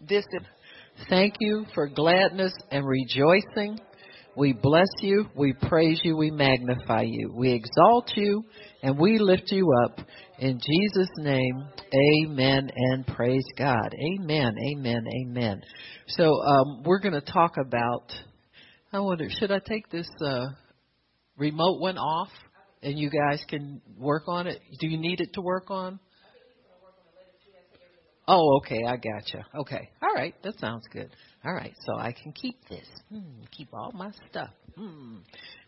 this. Thank you for gladness and rejoicing. We bless you, we praise you, we magnify you, we exalt you, and we lift you up. In Jesus' name, amen and praise God. Amen, amen, amen. So um, we're going to talk about, I wonder, should I take this uh, remote one off and you guys can work on it? Do you need it to work on? Oh, okay, I gotcha. Okay, all right, that sounds good. All right, so I can keep this, hmm, keep all my stuff. Hmm.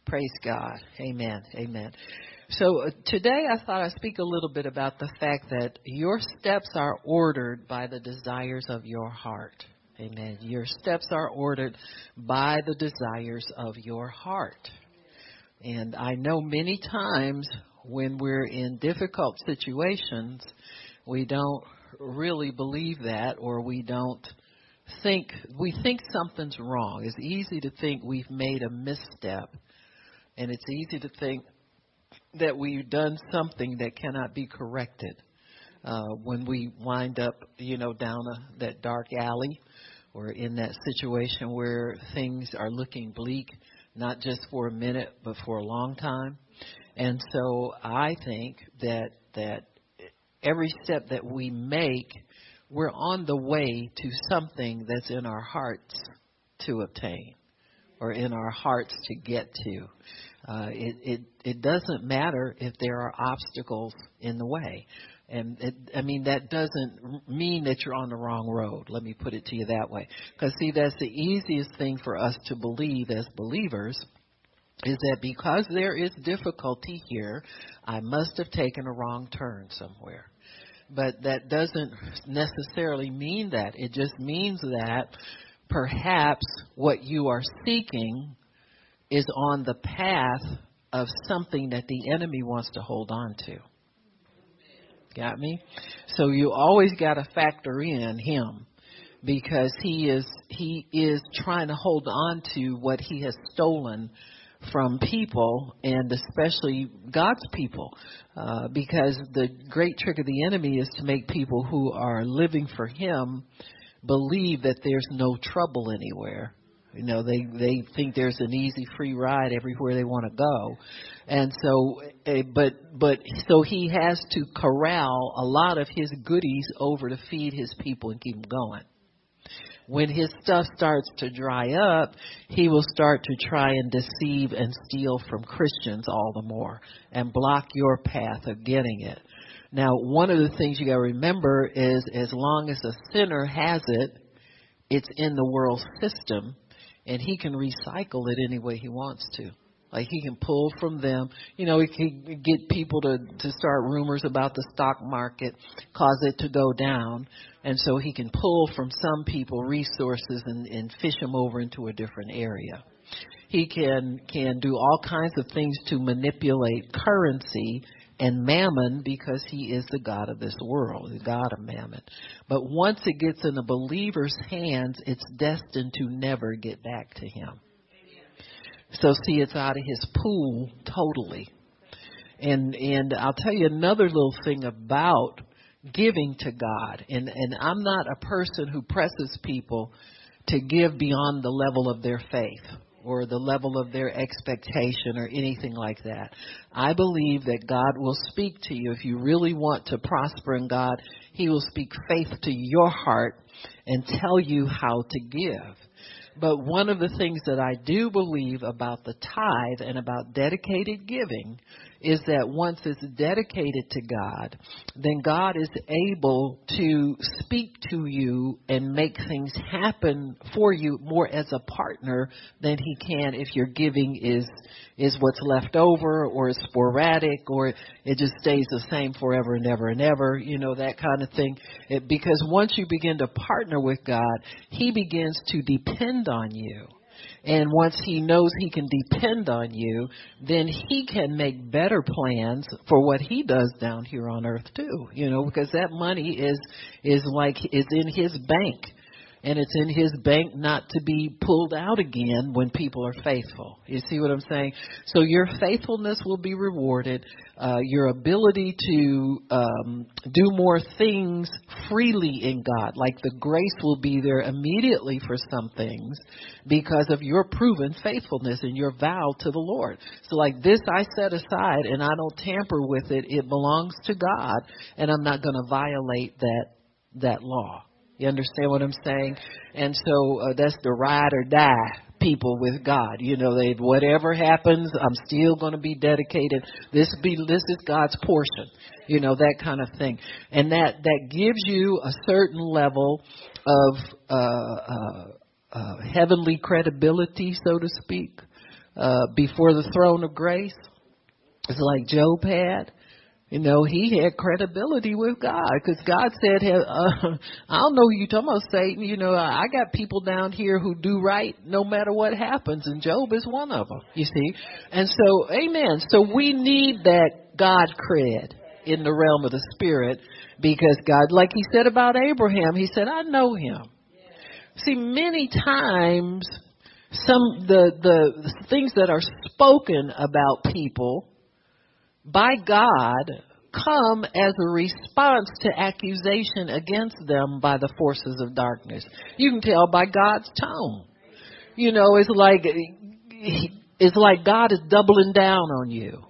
Praise God. Amen. Amen. So uh, today I thought I'd speak a little bit about the fact that your steps are ordered by the desires of your heart. Amen. Your steps are ordered by the desires of your heart. And I know many times when we're in difficult situations, we don't really believe that or we don't think we think something's wrong. It's easy to think we've made a misstep and it's easy to think that we've done something that cannot be corrected. Uh, when we wind up, you know, down a, that dark alley or in that situation where things are looking bleak, not just for a minute, but for a long time. And so I think that, that every step that we make, we're on the way to something that's in our hearts to obtain or in our hearts to get to. Uh, it, it, it doesn't matter if there are obstacles in the way. And it, I mean, that doesn't mean that you're on the wrong road. Let me put it to you that way. Because, see, that's the easiest thing for us to believe as believers is that because there is difficulty here, I must have taken a wrong turn somewhere but that doesn't necessarily mean that. It just means that perhaps what you are seeking is on the path of something that the enemy wants to hold on to. Got me? So you always got to factor in him because he is he is trying to hold on to what he has stolen from people and especially God's people. Uh, because the great trick of the enemy is to make people who are living for him believe that there's no trouble anywhere. You know, they they think there's an easy free ride everywhere they want to go. And so uh, but but so he has to corral a lot of his goodies over to feed his people and keep them going when his stuff starts to dry up, he will start to try and deceive and steal from Christians all the more and block your path of getting it. Now, one of the things you got to remember is as long as a sinner has it, it's in the world system and he can recycle it any way he wants to. Like he can pull from them. You know, he can get people to to start rumors about the stock market, cause it to go down, and so he can pull from some people resources and, and fish them over into a different area. He can can do all kinds of things to manipulate currency and mammon because he is the God of this world, the God of mammon. But once it gets in the believer's hands, it's destined to never get back to him. So see, it's out of his pool totally. And and I'll tell you another little thing about giving to God. And and I'm not a person who presses people to give beyond the level of their faith or the level of their expectation or anything like that. I believe that God will speak to you if you really want to prosper in God. He will speak faith to your heart and tell you how to give. But one of the things that I do believe about the tithe and about dedicated giving is that once it's dedicated to God, then God is able to speak to you and make things happen for you more as a partner than he can if your giving is is what's left over or is sporadic or it just stays the same forever and ever and ever, you know, that kind of thing. It, because once you begin to partner with God, he begins to depend on you. And once he knows he can depend on you, then he can make better plans for what he does down here on earth too. You know, because that money is is like is in his bank. And it's in his bank not to be pulled out again when people are faithful. You see what I'm saying? So your faithfulness will be rewarded. Uh, your ability to um, do more things freely in God, like the grace will be there immediately for some things because of your proven faithfulness and your vow to the Lord. So, like this, I set aside and I don't tamper with it. It belongs to God, and I'm not going to violate that that law. You understand what I'm saying? And so uh, that's the ride or die people with God. You know, they whatever happens, I'm still going to be dedicated. This be this is God's portion. You know that kind of thing, and that that gives you a certain level of uh, uh, uh, heavenly credibility, so to speak, uh, before the throne of grace. It's like Job had. You know, he had credibility with God because God said, uh, I don't know who you're talking about, Satan. You know, I got people down here who do right no matter what happens, and Job is one of them, you see. And so, amen. So we need that God cred in the realm of the spirit because God, like he said about Abraham, he said, I know him. See, many times, some, the, the things that are spoken about people, by God come as a response to accusation against them by the forces of darkness. You can tell by God's tone. You know, it's like it's like God is doubling down on you.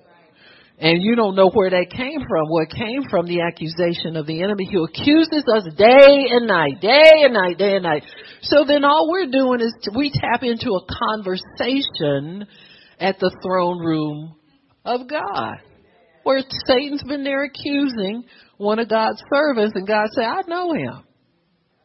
And you don't know where that came from. Where it came from the accusation of the enemy who accuses us day and night, day and night, day and night. So then all we're doing is we tap into a conversation at the throne room of God where Satan's been there accusing one of God's servants, and God said, I know him.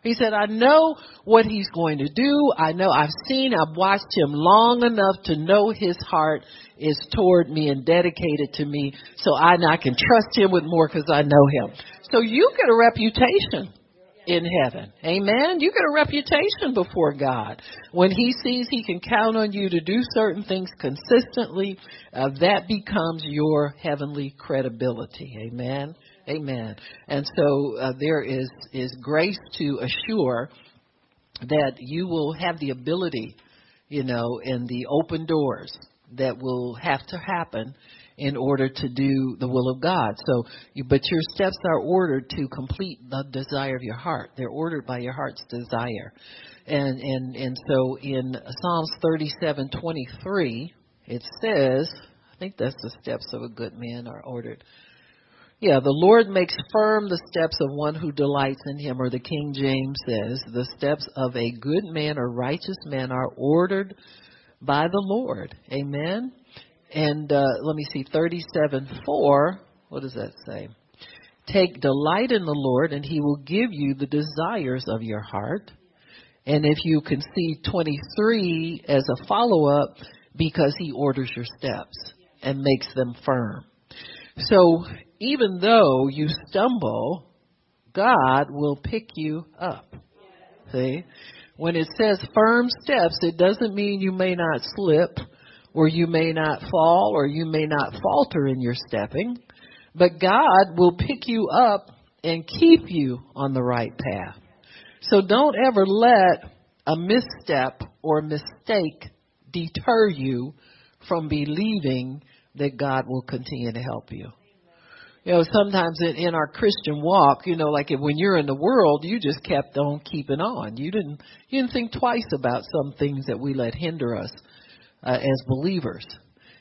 He said, I know what he's going to do. I know I've seen, I've watched him long enough to know his heart is toward me and dedicated to me. So I, I can trust him with more because I know him. So you get a reputation in heaven. Amen. You get a reputation before God. When He sees He can count on you to do certain things consistently, uh, that becomes your heavenly credibility. Amen. Amen. And so uh, there is is grace to assure that you will have the ability, you know, and the open doors that will have to happen in order to do the will of God. So, you, but your steps are ordered to complete the desire of your heart. They're ordered by your heart's desire. And and and so in Psalms 37:23, it says, I think that's the steps of a good man are ordered. Yeah, the Lord makes firm the steps of one who delights in him, or the King James says, the steps of a good man or righteous man are ordered by the Lord. Amen. And uh, let me see, 37 4. What does that say? Take delight in the Lord, and He will give you the desires of your heart. And if you can see 23 as a follow up, because He orders your steps and makes them firm. So even though you stumble, God will pick you up. See? When it says firm steps, it doesn't mean you may not slip or you may not fall or you may not falter in your stepping, but God will pick you up and keep you on the right path. So don't ever let a misstep or mistake deter you from believing that God will continue to help you. You know, sometimes in, in our Christian walk, you know, like when you're in the world, you just kept on keeping on. You didn't, you didn't think twice about some things that we let hinder us uh, as believers.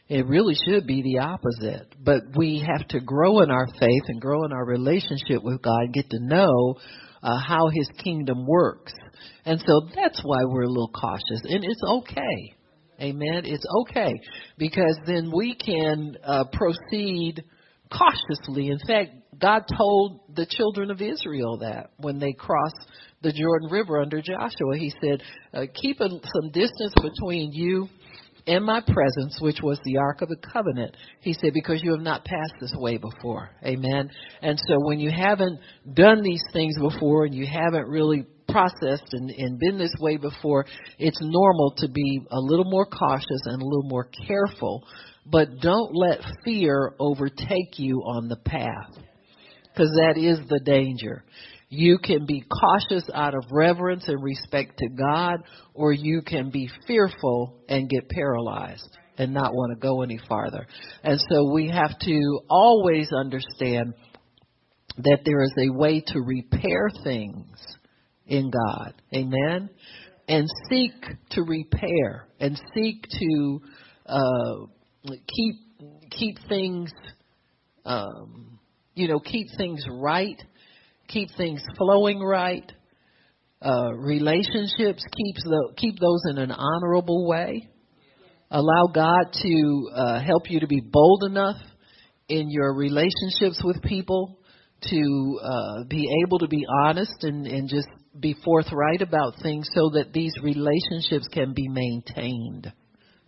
It really should be the opposite. But we have to grow in our faith and grow in our relationship with God, and get to know uh, how His kingdom works. And so that's why we're a little cautious. And it's okay. Amen. It's okay. Because then we can uh, proceed cautiously. In fact, God told the children of Israel that when they crossed the Jordan River under Joshua, He said, uh, Keep a, some distance between you in my presence, which was the Ark of the Covenant. He said, because you have not passed this way before. Amen. And so when you haven't done these things before and you haven't really processed and, and been this way before, it's normal to be a little more cautious and a little more careful. But don't let fear overtake you on the path. Because that is the danger. You can be cautious out of reverence and respect to God, or you can be fearful and get paralyzed and not want to go any farther. And so we have to always understand that there is a way to repair things in God. Amen? And seek to repair and seek to uh, keep keep things um, you know keep things right, keep things flowing right. Uh, relationships keeps the, keep those in an honorable way. Allow God to uh, help you to be bold enough in your relationships with people to uh, be able to be honest and, and just be forthright about things so that these relationships can be maintained.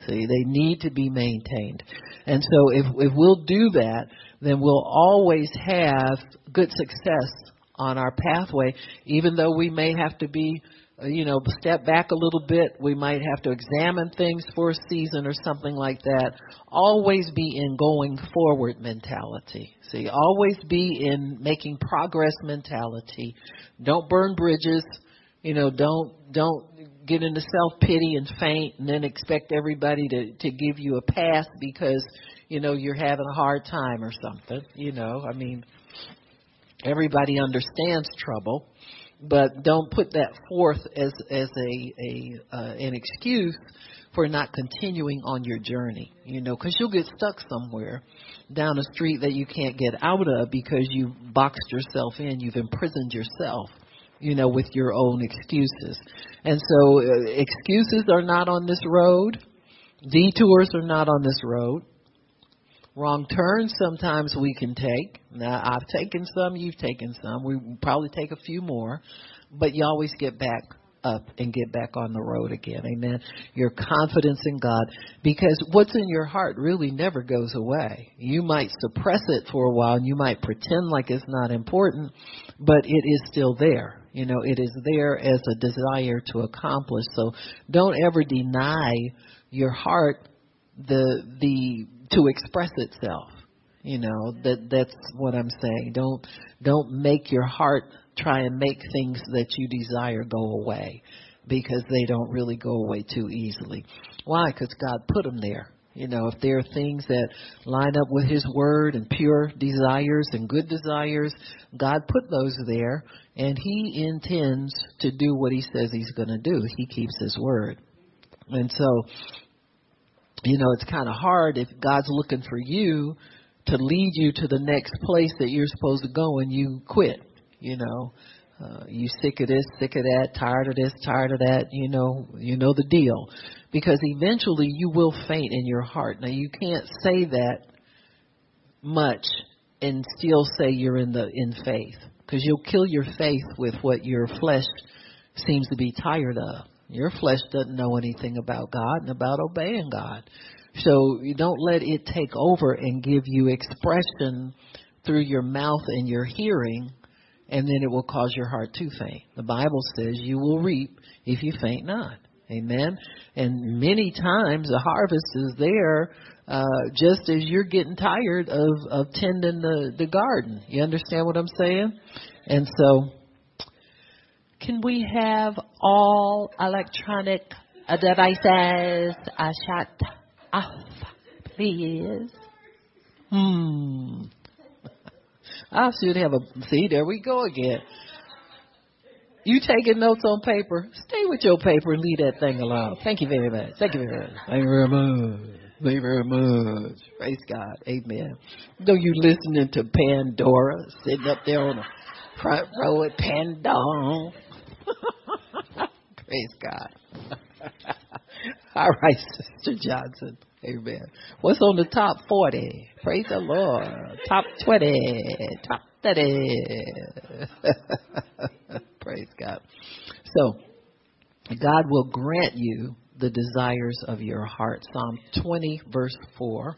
See, they need to be maintained. And so if, if we'll do that, then we'll always have good success on our pathway, even though we may have to be uh, you know, step back a little bit. We might have to examine things for a season or something like that. Always be in going forward mentality. See, always be in making progress mentality. Don't burn bridges. You know, don't don't get into self pity and faint and then expect everybody to to give you a pass because you know you're having a hard time or something. You know, I mean, everybody understands trouble but don't put that forth as as a a uh, an excuse for not continuing on your journey. You know, because you'll get stuck somewhere down a street that you can't get out of because you boxed yourself in. You've imprisoned yourself. You know, with your own excuses. And so, uh, excuses are not on this road. Detours are not on this road. Wrong turns sometimes we can take. Now, I've taken some, you've taken some. We probably take a few more, but you always get back up and get back on the road again. Amen. Your confidence in God. Because what's in your heart really never goes away. You might suppress it for a while and you might pretend like it's not important, but it is still there. You know, it is there as a desire to accomplish. So don't ever deny your heart the the to express itself. You know, that that's what I'm saying. Don't don't make your heart try and make things that you desire go away because they don't really go away too easily. Why? Because God put them there. You know, if there are things that line up with His Word and pure desires and good desires, God put those there, and He intends to do what He says He's going to do. He keeps His Word. And so you know, it's kind of hard if God's looking for you to lead you to the next place that you're supposed to go and you quit, you know. Uh, you sick of this, sick of that, tired of this, tired of that, you know, you know the deal. Because eventually you will faint in your heart. Now you can't say that much and still say you're in the in faith because you'll kill your faith with what your flesh seems to be tired of. Your flesh doesn't know anything about God and about obeying God. So you don't let it take over and give you expression through your mouth and your hearing, and then it will cause your heart to faint. The Bible says you will reap if you faint not. Amen. And many times the harvest is there uh, just as you're getting tired of, of tending the, the garden. You understand what I'm saying? And so can we have all electronic devices uh, shut off, please? Hmm. I should have a. See, there we go again. You taking notes on paper? Stay with your paper and leave that thing alone. Thank you very much. Thank you very much. Thank you very much. Thank you very much. Praise God. Amen. Though you listening to Pandora sitting up there on the front row at Pandora. Praise God. All right, Sister Johnson. Amen. What's on the top 40? Praise the Lord. Top 20. Top 30. Praise God. So, God will grant you the desires of your heart. Psalm 20, verse 4.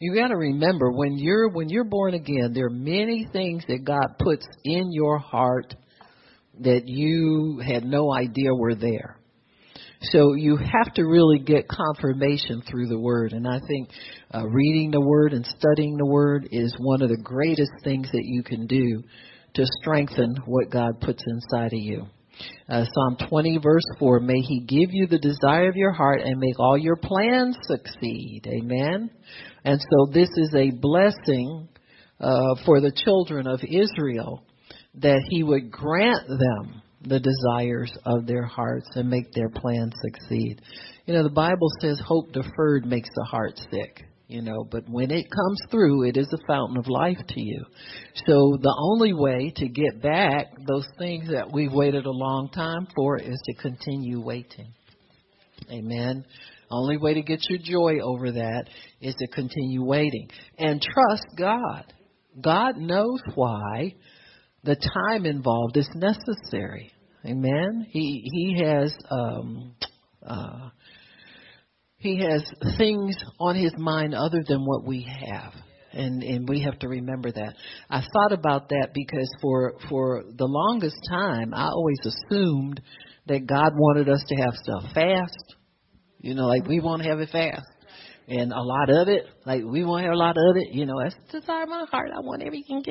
You got to remember when you're when you're born again, there are many things that God puts in your heart that you had no idea were there. So you have to really get confirmation through the Word. And I think uh, reading the Word and studying the Word is one of the greatest things that you can do to strengthen what God puts inside of you. Uh, Psalm 20 verse 4, may he give you the desire of your heart and make all your plans succeed. Amen. And so this is a blessing, uh, for the children of Israel that he would grant them the desires of their hearts and make their plans succeed. You know, the Bible says hope deferred makes the heart sick you know, but when it comes through, it is a fountain of life to you. So the only way to get back those things that we've waited a long time for is to continue waiting. Amen. Only way to get your joy over that is to continue waiting and trust God. God knows why the time involved is necessary. Amen. He he has um, uh, he has things on his mind other than what we have. And and we have to remember that. I thought about that because for for the longest time I always assumed that God wanted us to have stuff fast. You know, like we want to have it fast. And a lot of it, like we want to have a lot of it, you know, that's the desire of my heart. I want everything.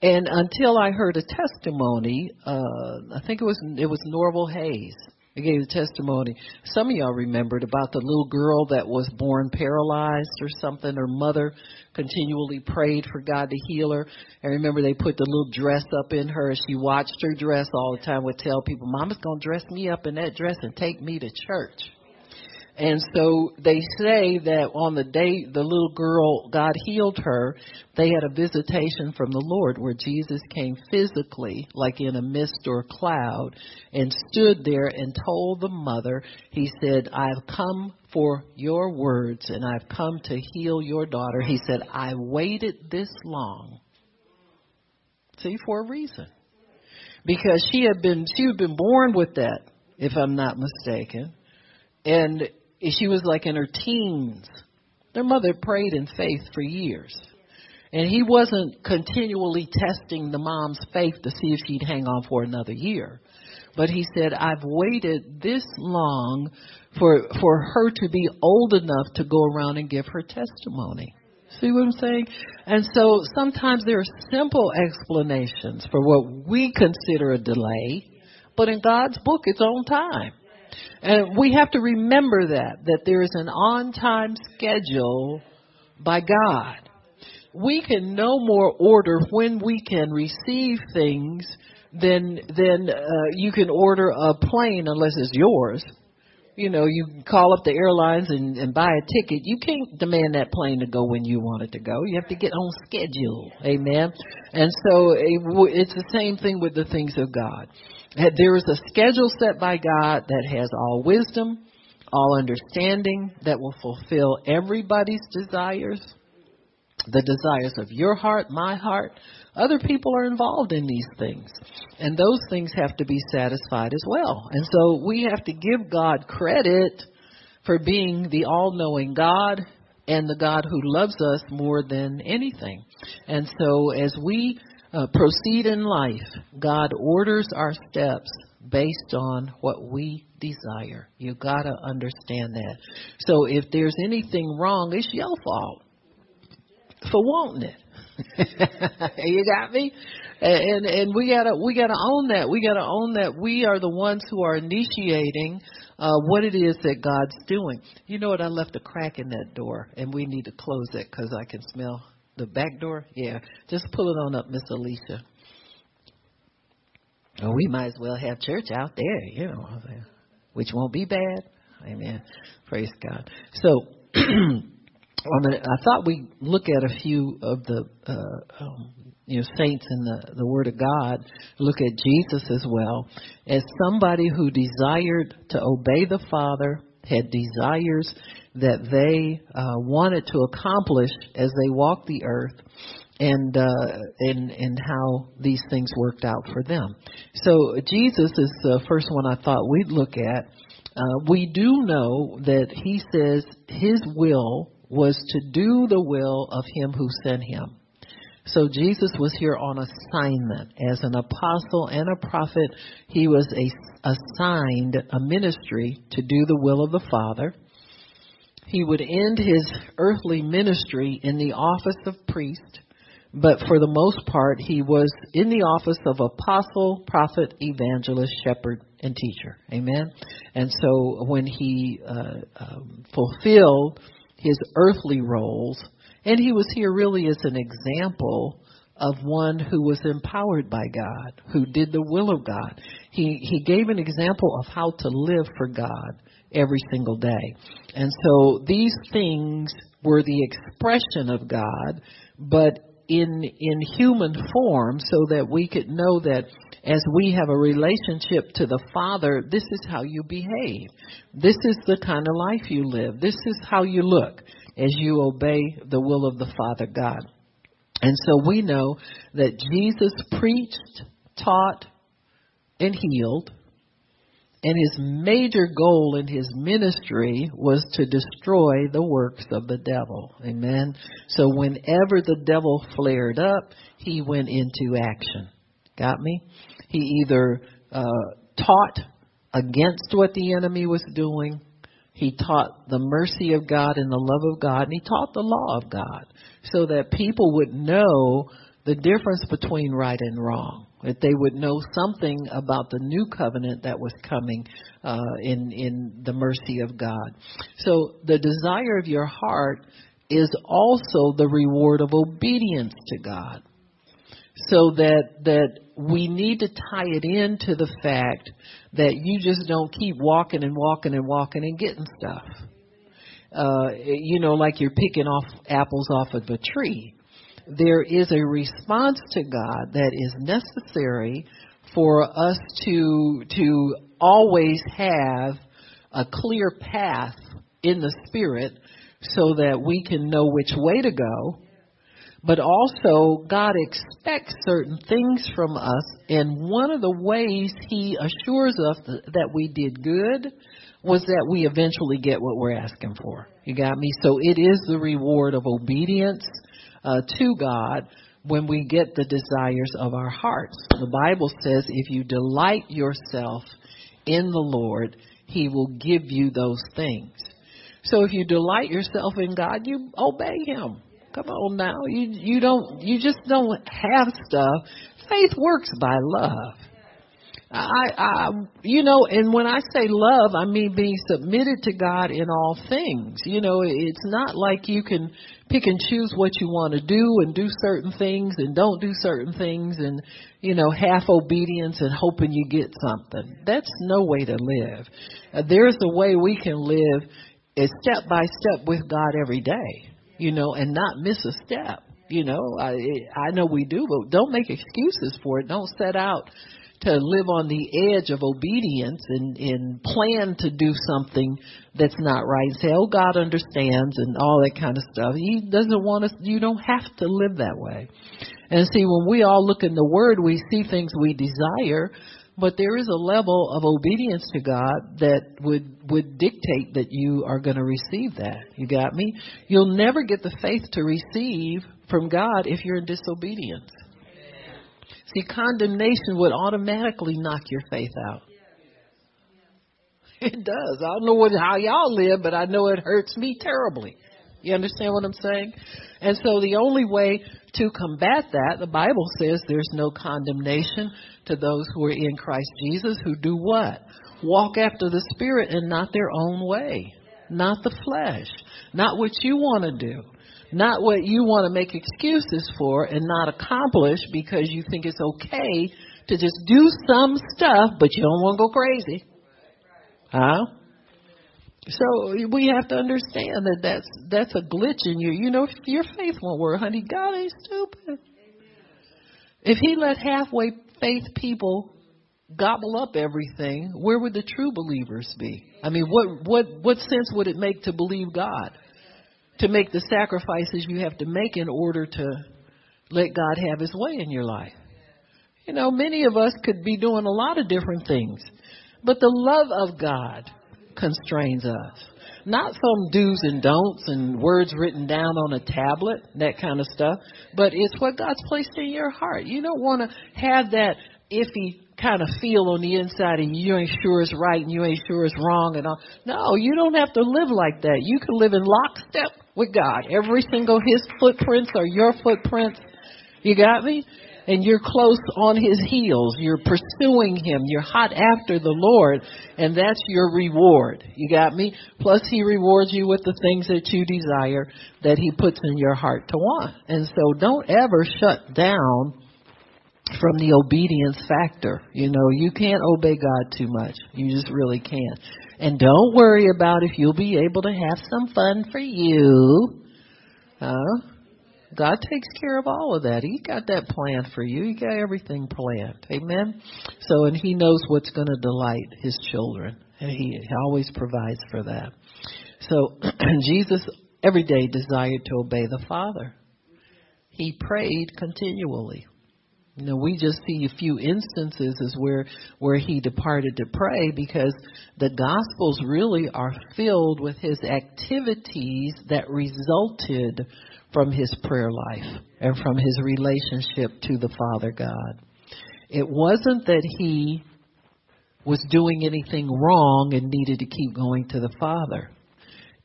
And until I heard a testimony, uh, I think it was it was Norvel Hayes I gave a testimony. Some of y'all remembered about the little girl that was born paralyzed or something. Her mother continually prayed for God to heal her. I remember they put the little dress up in her. She watched her dress all the time. Would tell people, "Mama's gonna dress me up in that dress and take me to church." And so they say that on the day the little girl, God healed her, they had a visitation from the Lord where Jesus came physically, like in a mist or a cloud, and stood there and told the mother, He said, I've come for your words and I've come to heal your daughter. He said, I waited this long. See, for a reason. Because she had been, she had been born with that, if I'm not mistaken. And she was like in her teens. Their mother prayed in faith for years. And he wasn't continually testing the mom's faith to see if she'd hang on for another year. But he said, I've waited this long for, for her to be old enough to go around and give her testimony. See what I'm saying? And so sometimes there are simple explanations for what we consider a delay, but in God's book, it's on time. And we have to remember that, that there is an on time schedule by God. We can no more order when we can receive things than, than uh, you can order a plane unless it's yours. You know, you call up the airlines and, and buy a ticket. You can't demand that plane to go when you want it to go. You have to get on schedule. Amen. And so it, it's the same thing with the things of God. There is a schedule set by God that has all wisdom, all understanding, that will fulfill everybody's desires, the desires of your heart, my heart. Other people are involved in these things, and those things have to be satisfied as well. And so we have to give God credit for being the all knowing God and the God who loves us more than anything. And so as we uh, proceed in life, God orders our steps based on what we desire. You got to understand that. So if there's anything wrong, it's your fault for wanting it. you got me? And and we gotta we gotta own that. We gotta own that we are the ones who are initiating uh, what it is that God's doing. You know what? I left a crack in that door, and we need to close it because I can smell the back door? Yeah. Just pull it on up, Miss Alicia. Oh, we might as well have church out there, you know, which won't be bad. Amen. Praise God. So, I thought we'd look at a few of the uh, um, you know saints in the the Word of God. Look at Jesus as well as somebody who desired to obey the Father, had desires that they uh, wanted to accomplish as they walked the earth and uh, and and how these things worked out for them. So Jesus is the first one I thought we'd look at. Uh, we do know that he says his will was to do the will of him who sent him. So Jesus was here on assignment as an apostle and a prophet. He was a, assigned a ministry to do the will of the Father. He would end his earthly ministry in the office of priest, but for the most part, he was in the office of apostle, prophet, evangelist, shepherd, and teacher. Amen. And so when he uh, um, fulfilled his earthly roles, and he was here really as an example of one who was empowered by God, who did the will of God. He he gave an example of how to live for God every single day. And so these things were the expression of God, but in in human form so that we could know that as we have a relationship to the Father, this is how you behave. This is the kind of life you live. This is how you look as you obey the will of the Father God. And so we know that Jesus preached, taught, and healed. And his major goal in his ministry was to destroy the works of the devil. Amen. So whenever the devil flared up, he went into action. Got me? He either uh, taught against what the enemy was doing, he taught the mercy of God and the love of God, and he taught the law of God so that people would know the difference between right and wrong. That they would know something about the new covenant that was coming uh, in in the mercy of God. So the desire of your heart is also the reward of obedience to God so that that we need to tie it into the fact that you just don't keep walking and walking and walking and getting stuff. Uh, you know, like you're picking off apples off of a tree. There is a response to God that is necessary for us to to always have a clear path in the spirit so that we can know which way to go but also God expects certain things from us, and one of the ways He assures us that we did good was that we eventually get what we're asking for. You got me? So it is the reward of obedience uh, to God when we get the desires of our hearts. The Bible says if you delight yourself in the Lord, He will give you those things. So if you delight yourself in God, you obey Him. Come on now. You you don't you just don't have stuff. Faith works by love. I I you know, and when I say love, I mean being submitted to God in all things. You know, it's not like you can pick and choose what you want to do and do certain things and don't do certain things and you know, half obedience and hoping you get something. That's no way to live. Uh, there's a way we can live is step by step with God every day you know, and not miss a step. You know, I I know we do, but don't make excuses for it. Don't set out to live on the edge of obedience and, and plan to do something that's not right. And say, oh, God understands and all that kind of stuff. He doesn't want us, you don't have to live that way. And see, when we all look in the Word, we see things we desire, but there is a level of obedience to God that would would dictate that you are going to receive that. You got me? You'll never get the faith to receive from God if you're in disobedience. See, condemnation would automatically knock your faith out. It does. I don't know what how y'all live, but I know it hurts me terribly. You understand what I'm saying? And so the only way to combat that, the Bible says there's no condemnation to those who are in Christ Jesus who do what? Walk after the Spirit and not their own way, not the flesh, not what you want to do, not what you want to make excuses for and not accomplish because you think it's okay to just do some stuff, but you don't want to go crazy. Huh? So we have to understand that that's that's a glitch in you. You know, your faith won't work, honey, God ain't stupid. If He let halfway faith people gobble up everything, where would the true believers be? I mean, what what what sense would it make to believe God? To make the sacrifices you have to make in order to let God have His way in your life. You know, many of us could be doing a lot of different things, but the love of God constrains us. not some do's and don'ts and words written down on a tablet, that kind of stuff, but it's what God's placed in your heart. You don't want to have that iffy kind of feel on the inside and you ain't sure it's right and you ain't sure it's wrong and all. No, you don't have to live like that. You can live in lockstep with God. Every single His footprints are your footprints. You got me? And you're close on His heels. You're pursuing Him. You're hot after the Lord. And that's your reward. You got me? Plus He rewards you with the things that you desire that He puts in your heart to want. And so don't ever shut down from the obedience factor. You know, you can't obey God too much. You just really can't. And don't worry about if you'll be able to have some fun for you. Uh, God takes care of all of that. He got that planned for you. He got everything planned. Amen. So, and He knows what's going to delight His children. And He always provides for that. So, Jesus every day desired to obey the Father. He prayed continually. You know, we just see a few instances as where where he departed to pray because the gospels really are filled with his activities that resulted from his prayer life and from his relationship to the Father God. It wasn't that he was doing anything wrong and needed to keep going to the Father.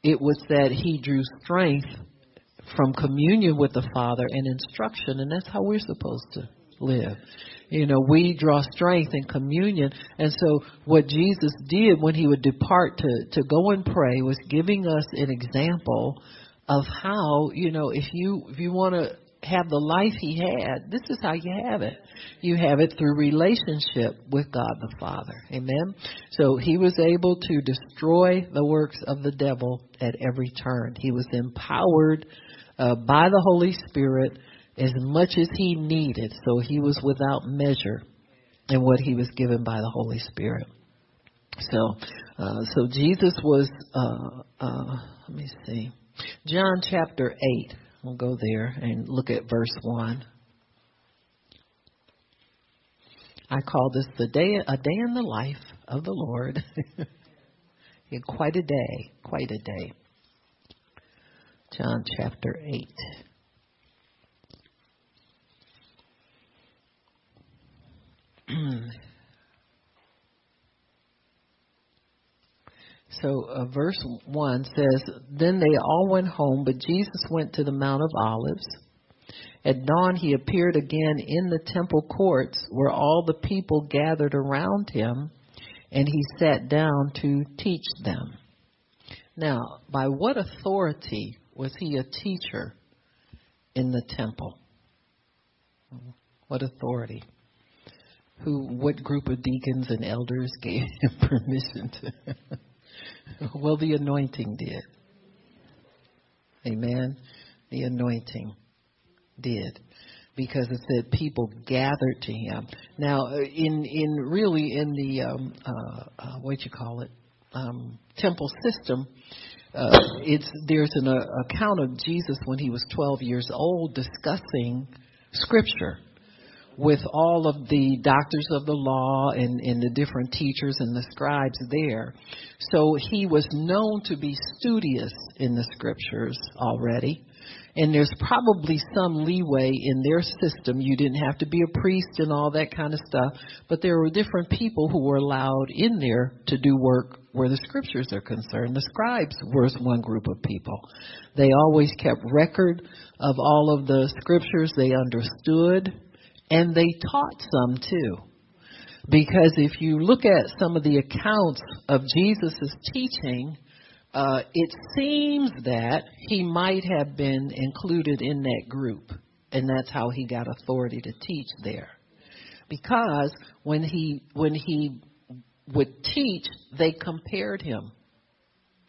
It was that he drew strength from communion with the Father and instruction, and that's how we're supposed to live. You know, we draw strength in communion. And so what Jesus did when he would depart to, to go and pray was giving us an example of how, you know, if you, if you want to have the life he had, this is how you have it. You have it through relationship with God the Father. Amen. So he was able to destroy the works of the devil at every turn. He was empowered uh, by the Holy Spirit as much as he needed, so he was without measure in what he was given by the Holy Spirit. So, uh, so Jesus was. Uh, uh, let me see, John chapter eight. We'll go there and look at verse one. I call this the day, a day in the life of the Lord. quite a day, quite a day. John chapter 8. so uh, verse 1 says, Then they all went home, but Jesus went to the Mount of Olives. At dawn he appeared again in the temple courts where all the people gathered around him, and he sat down to teach them. Now, by what authority was he a teacher in the temple? What authority? Who what group of deacons and elders gave him permission to? Well the anointing did. Amen? The anointing did. Because it said people gathered to him. Now uh, in in really in the um uh, uh what you call it um temple system uh, it's there's an uh, account of Jesus when he was 12 years old discussing scripture with all of the doctors of the law and, and the different teachers and the scribes there. So he was known to be studious in the scriptures already. And there's probably some leeway in their system. You didn't have to be a priest and all that kind of stuff, but there were different people who were allowed in there to do work where the scriptures are concerned. The scribes was one group of people. They always kept record of all of the scriptures they understood and they taught some too. Because if you look at some of the accounts of Jesus' teaching, uh, it seems that he might have been included in that group, and that's how he got authority to teach there. Because when he when he would teach, they compared him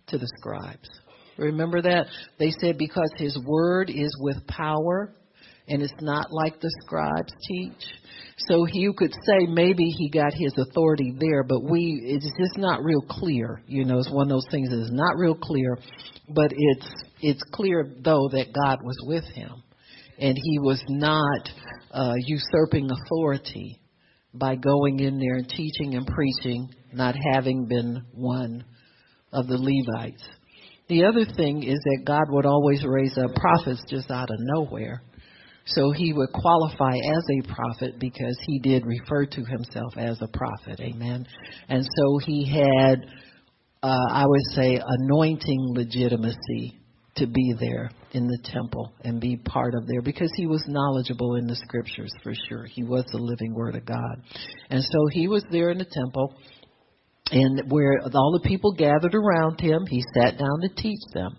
to the scribes. Remember that? They said because his word is with power and it's not like the scribes teach. So you could say maybe he got his authority there, but we it's just not real clear. You know, it's one of those things that is not real clear, but it's it's clear though that God was with him, and he was not uh, usurping authority by going in there and teaching and preaching, not having been one of the Levites. The other thing is that God would always raise up prophets just out of nowhere. So he would qualify as a prophet because he did refer to himself as a prophet. Amen. And so he had, uh, I would say, anointing legitimacy to be there in the temple and be part of there because he was knowledgeable in the scriptures for sure. He was the living word of God. And so he was there in the temple and where all the people gathered around him, he sat down to teach them.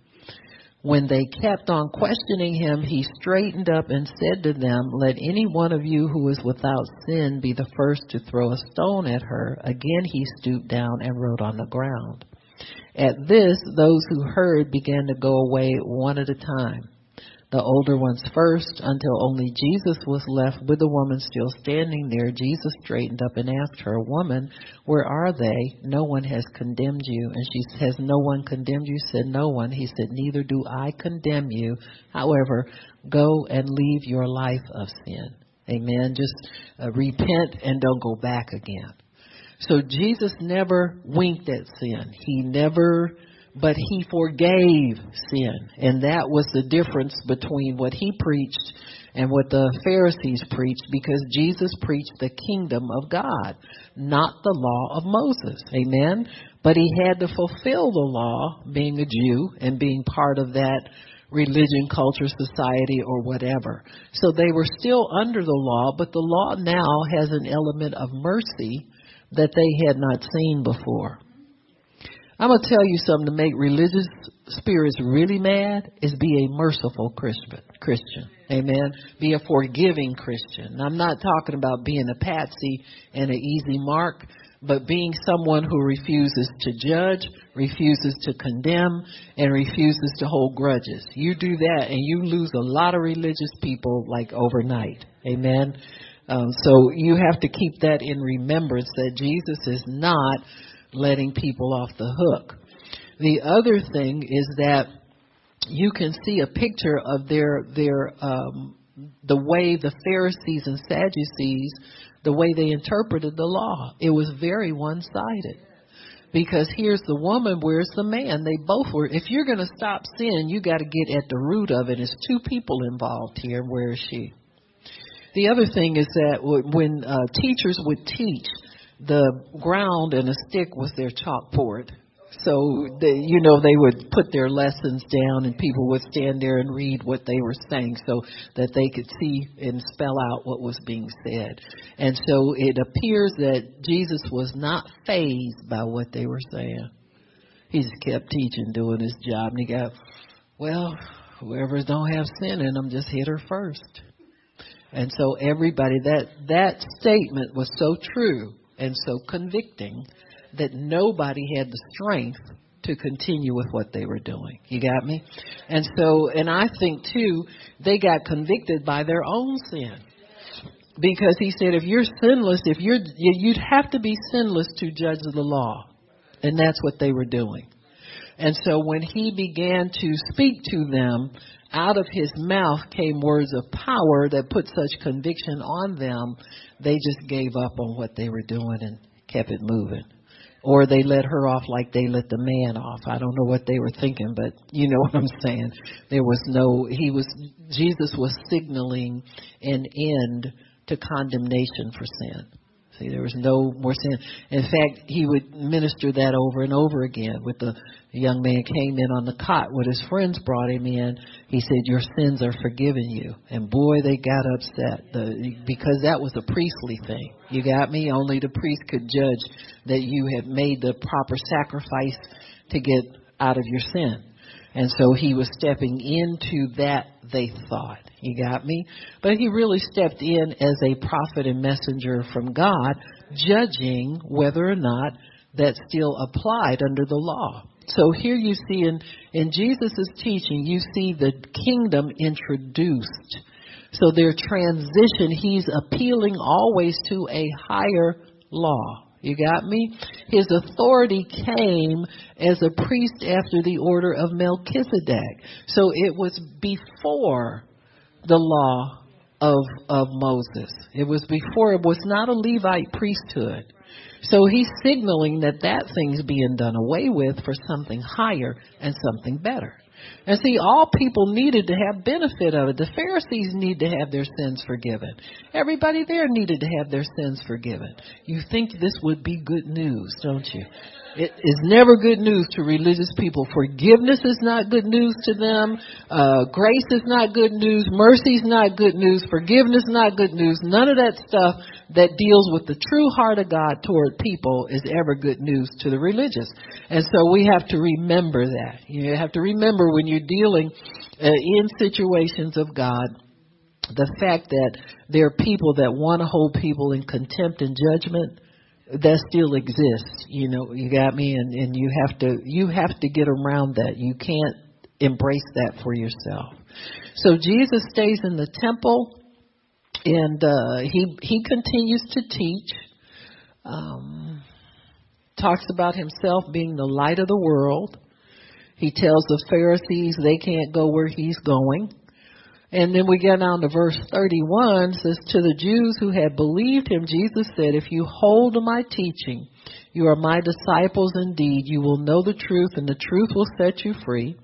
When they kept on questioning him, he straightened up and said to them, Let any one of you who is without sin be the first to throw a stone at her. Again he stooped down and wrote on the ground. At this, those who heard began to go away one at a time the older ones first until only Jesus was left with the woman still standing there. Jesus straightened up and asked her, Woman, where are they? No one has condemned you. And she says, No one condemned you. Said, No one. He said, Neither do I condemn you. However, go and leave your life of sin. Amen. Just uh, repent and don't go back again. So Jesus never winked at sin. He never but he forgave sin. And that was the difference between what he preached and what the Pharisees preached because Jesus preached the kingdom of God, not the law of Moses. Amen. But he had to fulfill the law, being a Jew and being part of that religion, culture, society, or whatever. So they were still under the law, but the law now has an element of mercy that they had not seen before. I'm going to tell you something to make religious spirits really mad is be a merciful Christian. Amen. Be a forgiving Christian. I'm not talking about being a patsy and an easy mark, but being someone who refuses to judge, refuses to condemn, and refuses to hold grudges. You do that and you lose a lot of religious people like overnight. Amen. Um, so you have to keep that in remembrance that Jesus is not letting people off the hook. The other thing is that you can see a picture of their their um, the way the Pharisees and Sadducees, the way they interpreted the law. It was very one sided. Because here's the woman, where's the man? They both were. If you're going to stop sin, you got to get at the root of it. It's two people involved here. Where is she? The other thing is that when uh, teachers would teach, the ground and a stick was their chalkboard. So they, you know, they would put their lessons down, and people would stand there and read what they were saying, so that they could see and spell out what was being said. And so it appears that Jesus was not fazed by what they were saying. He just kept teaching, doing his job, and he got, well, whoever don't have sin in them, just hit her first. And so everybody, that that statement was so true and so convicting that nobody had the strength to continue with what they were doing. You got me? And so, and I think too, they got convicted by their own sin. Because he said, if you're sinless, if you're, you'd have to be sinless to judge the law. And that's what they were doing. And so when he began to speak to them, out of his mouth came words of power that put such conviction on them they just gave up on what they were doing and kept it moving. Or they let her off like they let the man off. I don't know what they were thinking, but you know what I'm saying. There was no, he was, Jesus was signaling an end to condemnation for sin. See, there was no more sin. In fact, he would minister that over and over again. With the, young man came in on the cot, what his friends brought him in. He said, "Your sins are forgiven you." And boy, they got upset the, because that was a priestly thing. You got me? Only the priest could judge that you had made the proper sacrifice to get out of your sin. And so he was stepping into that, they thought. You got me? But he really stepped in as a prophet and messenger from God, judging whether or not that still applied under the law. So here you see in, in Jesus' teaching, you see the kingdom introduced. So their transition, he's appealing always to a higher law. You got me? His authority came as a priest after the order of Melchizedek. So it was before the law of, of Moses. It was before, it was not a Levite priesthood. So he's signaling that that thing's being done away with for something higher and something better. And see, all people needed to have benefit of it. The Pharisees need to have their sins forgiven. Everybody there needed to have their sins forgiven. You think this would be good news, don't you? It is never good news to religious people. Forgiveness is not good news to them. Uh, grace is not good news. Mercy is not good news. Forgiveness is not good news. None of that stuff that deals with the true heart of God toward people is ever good news to the religious. And so we have to remember that. You have to remember when you're dealing uh, in situations of God, the fact that there are people that want to hold people in contempt and judgment that still exists. You know, you got me, and and you have to you have to get around that. You can't embrace that for yourself. So Jesus stays in the temple, and uh, he he continues to teach. Um, talks about himself being the light of the world. He tells the Pharisees they can't go where he's going. And then we get down to verse 31 says, To the Jews who had believed him, Jesus said, If you hold to my teaching, you are my disciples indeed. You will know the truth, and the truth will set you free.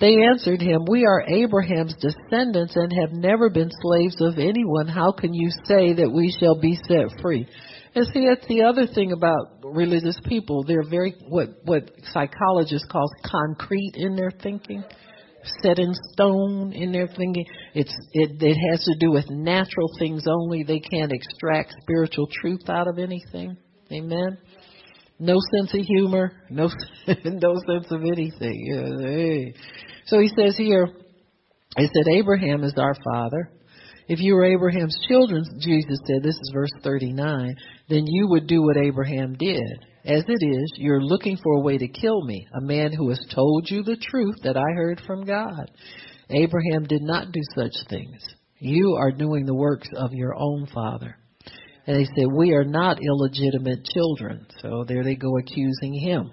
They answered him, We are Abraham's descendants and have never been slaves of anyone. How can you say that we shall be set free? And see, that's the other thing about religious people. They're very, what, what psychologists call concrete in their thinking set in stone in their thinking. It's it it has to do with natural things only. They can't extract spiritual truth out of anything. Amen. No sense of humor, no no sense of anything. So he says here, he said Abraham is our father. If you were Abraham's children, Jesus said, this is verse 39, then you would do what Abraham did. As it is, you're looking for a way to kill me, a man who has told you the truth that I heard from God. Abraham did not do such things. You are doing the works of your own father. And they said, We are not illegitimate children. So there they go accusing him.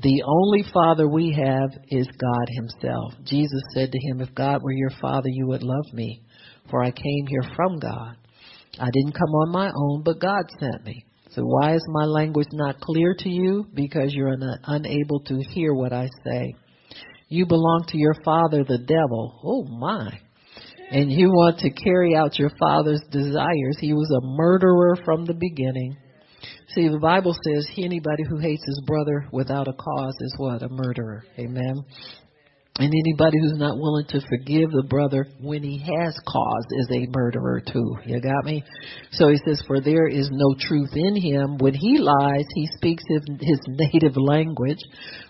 The only father we have is God himself. Jesus said to him, If God were your father, you would love me, for I came here from God. I didn't come on my own, but God sent me. So why is my language not clear to you? Because you're un- unable to hear what I say. You belong to your father, the devil. Oh my. And you want to carry out your father's desires. He was a murderer from the beginning. See, the Bible says anybody who hates his brother without a cause is what? A murderer. Amen. And anybody who's not willing to forgive the brother when he has cause is a murderer too. You got me? So he says, for there is no truth in him. When he lies, he speaks his native language,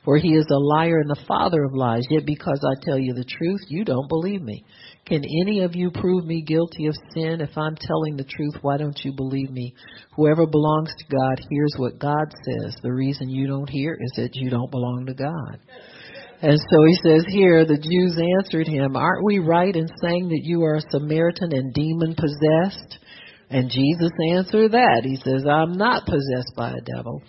for he is a liar and the father of lies. Yet because I tell you the truth, you don't believe me. Can any of you prove me guilty of sin? If I'm telling the truth, why don't you believe me? Whoever belongs to God hears what God says. The reason you don't hear is that you don't belong to God. And so he says here, the Jews answered him, Aren't we right in saying that you are a Samaritan and demon possessed? And Jesus answered that. He says, I'm not possessed by a devil.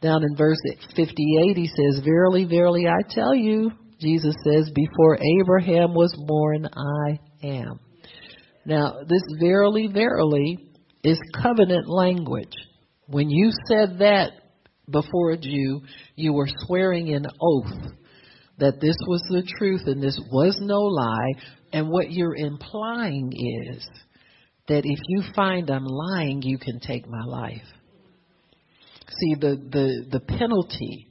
Down in verse 58, he says, Verily, verily, I tell you, Jesus says, Before Abraham was born, I am. Now, this verily, verily is covenant language. When you said that before a Jew, you were swearing an oath that this was the truth and this was no lie. And what you're implying is that if you find I'm lying, you can take my life. See, the, the, the penalty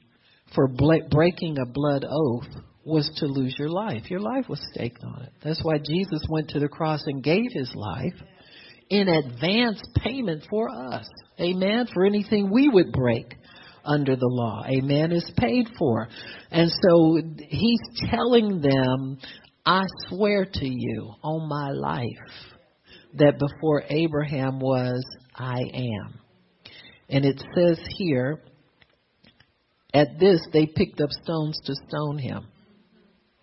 for breaking a blood oath was to lose your life. Your life was staked on it. That's why Jesus went to the cross and gave his life in advance payment for us. Amen. For anything we would break under the law. Amen. Is paid for. And so he's telling them, I swear to you on my life that before Abraham was, I am. And it says here, at this, they picked up stones to stone him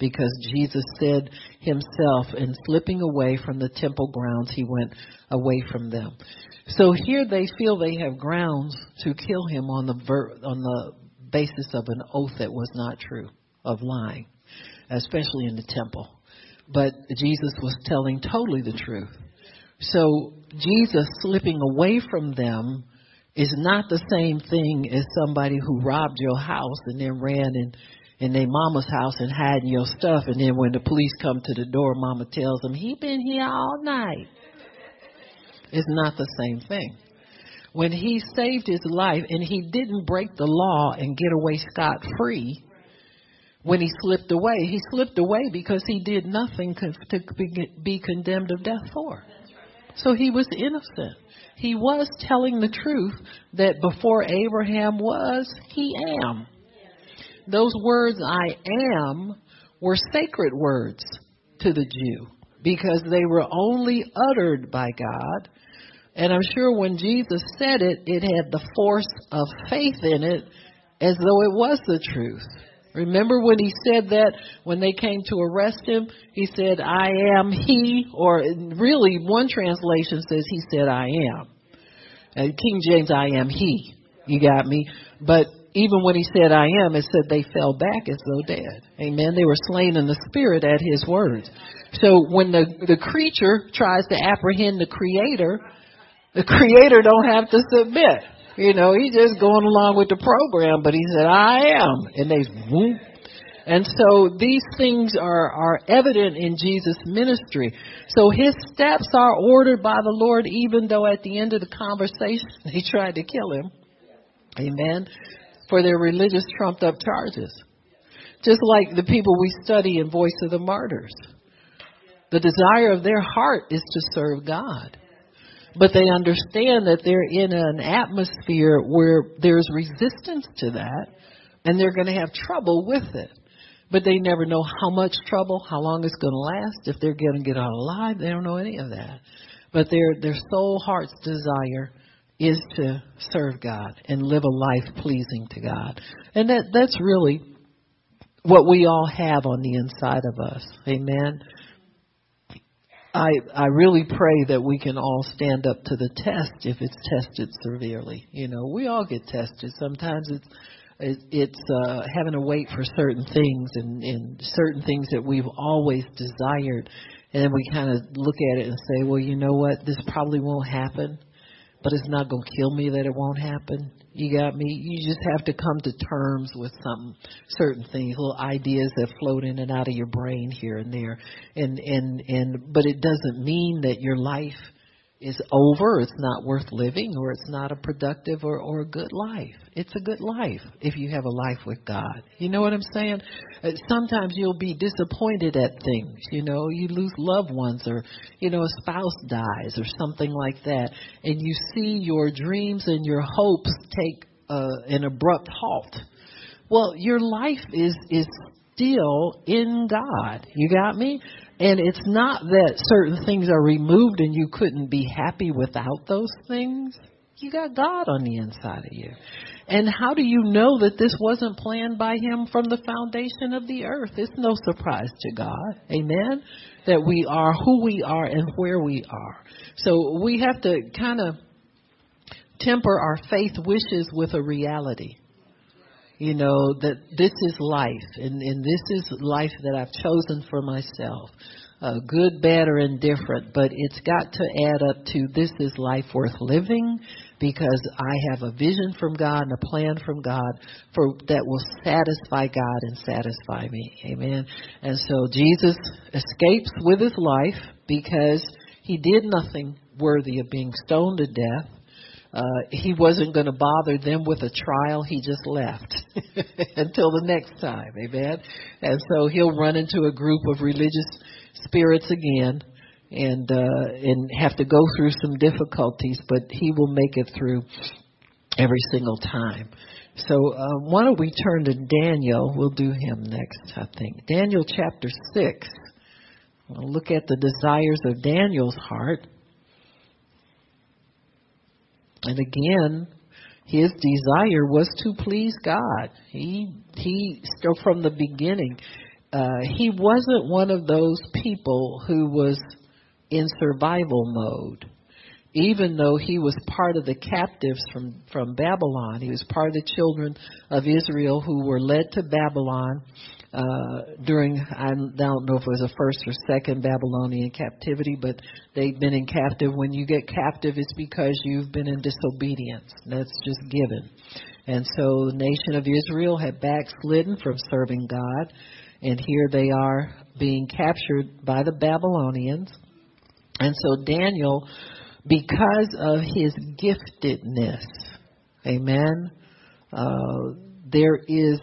because Jesus said himself, in slipping away from the temple grounds, he went away from them. So here they feel they have grounds to kill him on the ver- on the basis of an oath that was not true, of lying, especially in the temple. But Jesus was telling totally the truth. So Jesus slipping away from them is not the same thing as somebody who robbed your house and then ran in in their mama's house and hiding your stuff. And then when the police come to the door mama tells them he been here all night. It's not the same thing. When he saved his life and he didn't break the law and get away scot free when he slipped away he slipped away because he did nothing to be condemned of death for. So he was innocent. He was telling the truth that before Abraham was, he am. Those words, I am, were sacred words to the Jew because they were only uttered by God. And I'm sure when Jesus said it, it had the force of faith in it as though it was the truth. Remember when he said that when they came to arrest him? He said, I am he, or really one translation says he said, I am. And King James, I am he. You got me? But even when he said I am, it said they fell back as though dead. Amen. They were slain in the spirit at his words. So when the, the creature tries to apprehend the creator, the creator don't have to submit. You know, he's just going along with the program, but he said, I am. And they, whoop. And so these things are, are evident in Jesus' ministry. So his steps are ordered by the Lord, even though at the end of the conversation they tried to kill him. Amen. For their religious trumped up charges. Just like the people we study in Voice of the Martyrs. The desire of their heart is to serve God but they understand that they're in an atmosphere where there's resistance to that and they're going to have trouble with it. But they never know how much trouble, how long it's going to last, if they're going to get out alive. They don't know any of that. But their their soul heart's desire is to serve God and live a life pleasing to God. And that that's really what we all have on the inside of us. Amen. I I really pray that we can all stand up to the test if it's tested severely. You know, we all get tested. Sometimes it's it's uh, having to wait for certain things and, and certain things that we've always desired, and then we kind of look at it and say, well, you know what, this probably won't happen, but it's not going to kill me that it won't happen. You got me? You just have to come to terms with some certain things, little ideas that float in and out of your brain here and there. And and and but it doesn't mean that your life is over, it's not worth living, or it's not a productive or, or a good life. It's a good life if you have a life with God. You know what I'm saying? Uh, sometimes you'll be disappointed at things. You know, you lose loved ones, or, you know, a spouse dies, or something like that, and you see your dreams and your hopes take uh, an abrupt halt. Well, your life is, is still in God. You got me? And it's not that certain things are removed and you couldn't be happy without those things. You got God on the inside of you. And how do you know that this wasn't planned by Him from the foundation of the earth? It's no surprise to God. Amen? That we are who we are and where we are. So we have to kind of temper our faith wishes with a reality you know, that this is life, and, and this is life that I've chosen for myself. Uh, good, bad, or indifferent, but it's got to add up to this is life worth living because I have a vision from God and a plan from God for that will satisfy God and satisfy me. Amen. And so Jesus escapes with his life because he did nothing worthy of being stoned to death uh, he wasn't going to bother them with a trial. He just left until the next time. Amen. And so he'll run into a group of religious spirits again and uh, and have to go through some difficulties, but he will make it through every single time. So uh, why don't we turn to Daniel? We'll do him next, I think. Daniel chapter six. We'll look at the desires of Daniel's heart. And again, his desire was to please God. He he from the beginning, uh, he wasn't one of those people who was in survival mode. Even though he was part of the captives from from Babylon, he was part of the children of Israel who were led to Babylon uh, during I don't know if it was a first or second Babylonian captivity, but they've been in captive. When you get captive, it's because you've been in disobedience. That's just given. And so the nation of Israel had backslidden from serving God, and here they are being captured by the Babylonians. And so Daniel, because of his giftedness, amen, uh, there is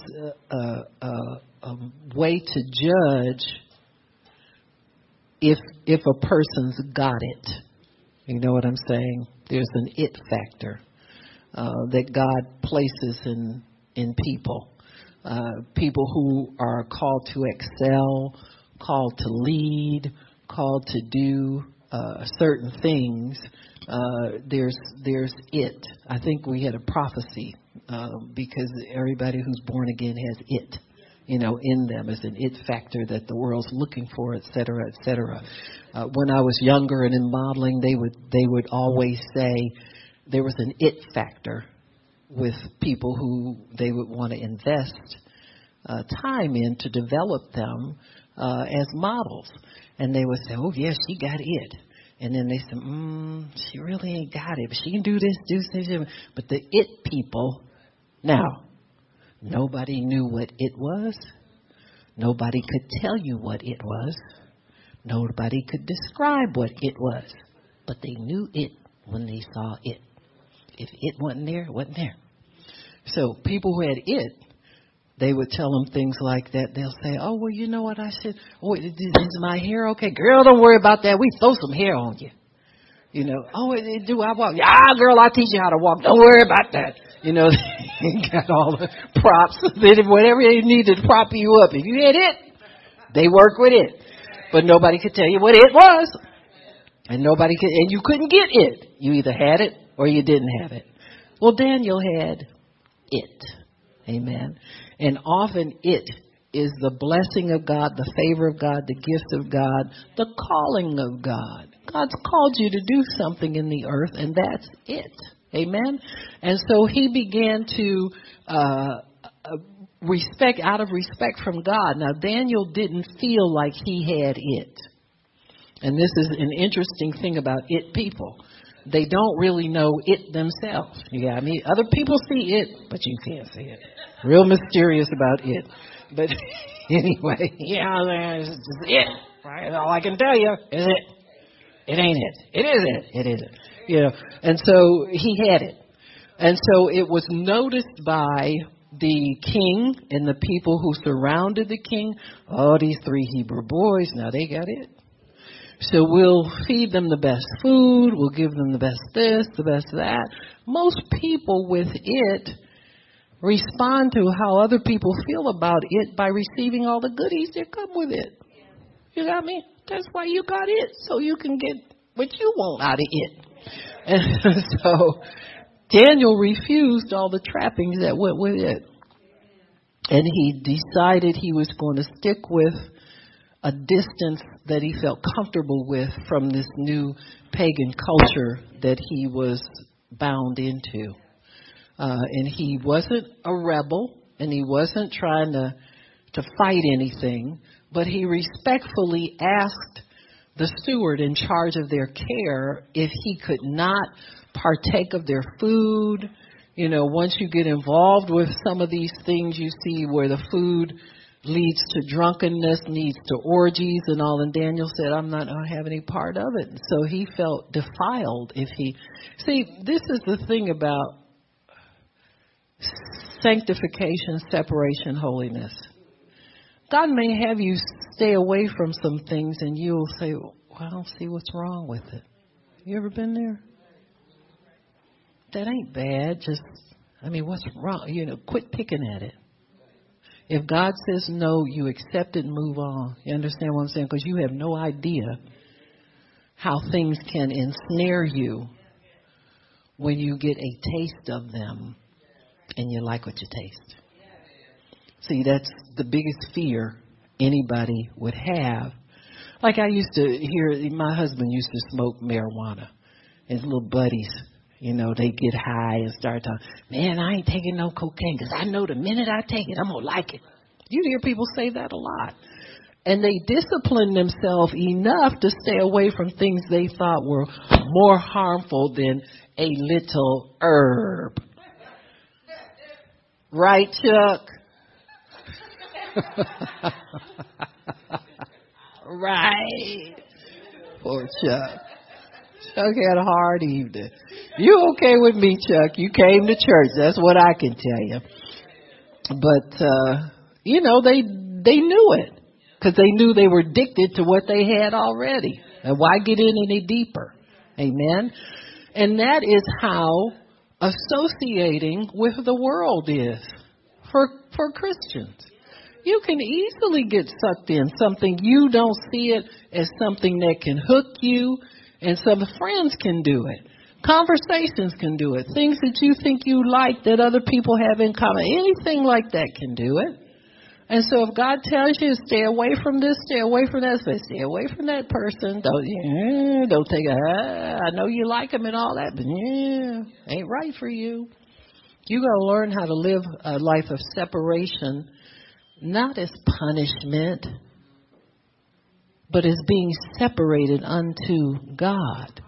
a, a, a a way to judge if if a person's got it. You know what I'm saying? There's an it factor uh, that God places in in people. Uh, people who are called to excel, called to lead, called to do uh, certain things. Uh, there's there's it. I think we had a prophecy uh, because everybody who's born again has it you know, in them as an it factor that the world's looking for, et cetera, et cetera. Uh, when I was younger and in modeling, they would they would always say there was an it factor with people who they would want to invest uh, time in to develop them uh, as models, and they would say, "Oh yes, she got it." And then they said, mm, she really ain't got it, but she can do this, do this. But the it people, now, Nobody knew what it was. Nobody could tell you what it was. Nobody could describe what it was. But they knew it when they saw it. If it wasn't there, it wasn't there. So people who had it, they would tell them things like that. They'll say, "Oh, well, you know what I said? Oh, is my hair okay? Girl, don't worry about that. We throw some hair on you. You know, oh, do I walk? Yeah, girl, I'll teach you how to walk. Don't worry about that. You know, they got all the props. Whatever they needed to prop you up. If you hit it, they work with it. But nobody could tell you what it was. And nobody could, and you couldn't get it. You either had it or you didn't have it. Well, Daniel had it. Amen. And often it is the blessing of God, the favor of God, the gift of God, the calling of God. God's called you to do something in the earth, and that's it. Amen. And so he began to uh, uh, respect, out of respect from God. Now Daniel didn't feel like he had it, and this is an interesting thing about it people. They don't really know it themselves. You got me? Other people see it, but you can't see it. Real mysterious about it. But anyway, yeah, it's just it. Right? All I can tell you is it. It ain't it. It is it. It is it you know. And so he had it. And so it was noticed by the king and the people who surrounded the king. Oh, these three Hebrew boys, now they got it. So we'll feed them the best food, we'll give them the best this, the best that. Most people with it respond to how other people feel about it by receiving all the goodies that come with it. You got me? That's why you got it, so you can get what you want out of it. And so Daniel refused all the trappings that went with it. And he decided he was going to stick with a distance that he felt comfortable with from this new pagan culture that he was bound into. Uh, and he wasn't a rebel and he wasn't trying to to fight anything, but he respectfully asked the steward in charge of their care if he could not partake of their food. You know, once you get involved with some of these things, you see where the food leads to drunkenness, leads to orgies and all. And Daniel said, I'm not going to have any part of it. So he felt defiled if he. See, this is the thing about sanctification, separation, holiness. God may have you stay away from some things and you'll say, well, I don't see what's wrong with it. You ever been there? That ain't bad. Just, I mean, what's wrong? You know, quit picking at it. If God says no, you accept it and move on. You understand what I'm saying? Because you have no idea how things can ensnare you when you get a taste of them and you like what you taste. See, that's the biggest fear anybody would have. Like I used to hear, my husband used to smoke marijuana. His little buddies, you know, they get high and start talking, man, I ain't taking no cocaine because I know the minute I take it, I'm going to like it. You hear people say that a lot. And they discipline themselves enough to stay away from things they thought were more harmful than a little herb. Right, Chuck? right. Poor Chuck. Chuck had a hard evening. You okay with me, Chuck? You came to church. That's what I can tell you. But uh, you know, they they knew it because they knew they were addicted to what they had already. And why get in any deeper? Amen. And that is how associating with the world is for for Christians. You can easily get sucked in something you don't see it as something that can hook you, and some friends can do it. Conversations can do it. Things that you think you like that other people have in common. Anything like that can do it. And so if God tells you stay away from this, stay away from that, say stay away from that person. Don't yeah, don't take a ah, I know you like him and all that, but yeah, ain't right for you. You got to learn how to live a life of separation, not as punishment, but as being separated unto God.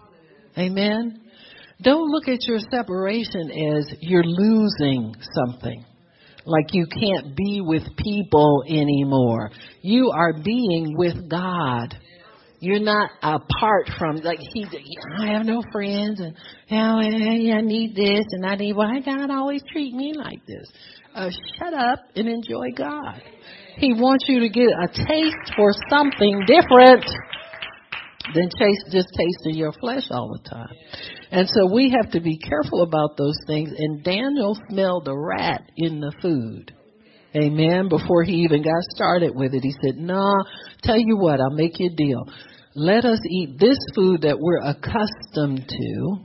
Amen. Don't look at your separation as you're losing something like you can't be with people anymore. You are being with God. You're not apart from like he. I have no friends, and oh, you know, I need this, and I need. Why God always treat me like this? Uh, shut up and enjoy God. He wants you to get a taste for something different than chase, just tasting your flesh all the time. And so we have to be careful about those things. And Daniel smelled a rat in the food. Amen. Before he even got started with it, he said, Nah, tell you what, I'll make you a deal. Let us eat this food that we're accustomed to.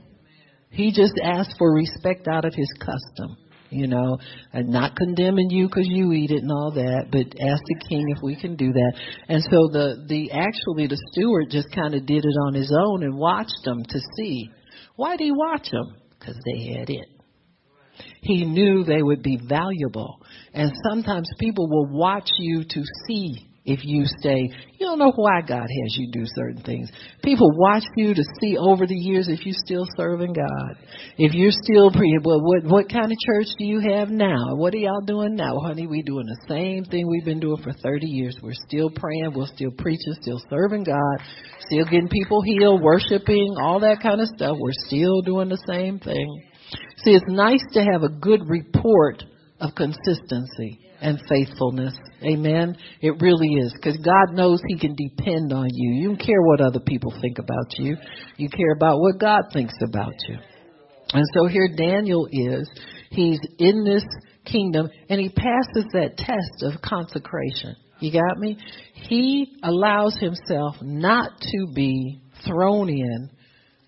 He just asked for respect out of his custom you know, and not condemning you because you eat it and all that, but ask the king if we can do that. And so the the actually the steward just kind of did it on his own and watched them to see why did he watch them? Because they had it. He knew they would be valuable. And sometimes people will watch you to see if you stay. You don't know why God has you do certain things. People watch you to see over the years if you're still serving God. If you're still pre well, what what kind of church do you have now? What are y'all doing now? Honey, we doing the same thing we've been doing for 30 years. We're still praying, we're still preaching, still serving God, still getting people healed, worshiping, all that kind of stuff. We're still doing the same thing. See, it's nice to have a good report of consistency and faithfulness. Amen. It really is because God knows He can depend on you. You don't care what other people think about you. You care about what God thinks about you. And so here Daniel is. He's in this kingdom and he passes that test of consecration. You got me? He allows himself not to be thrown in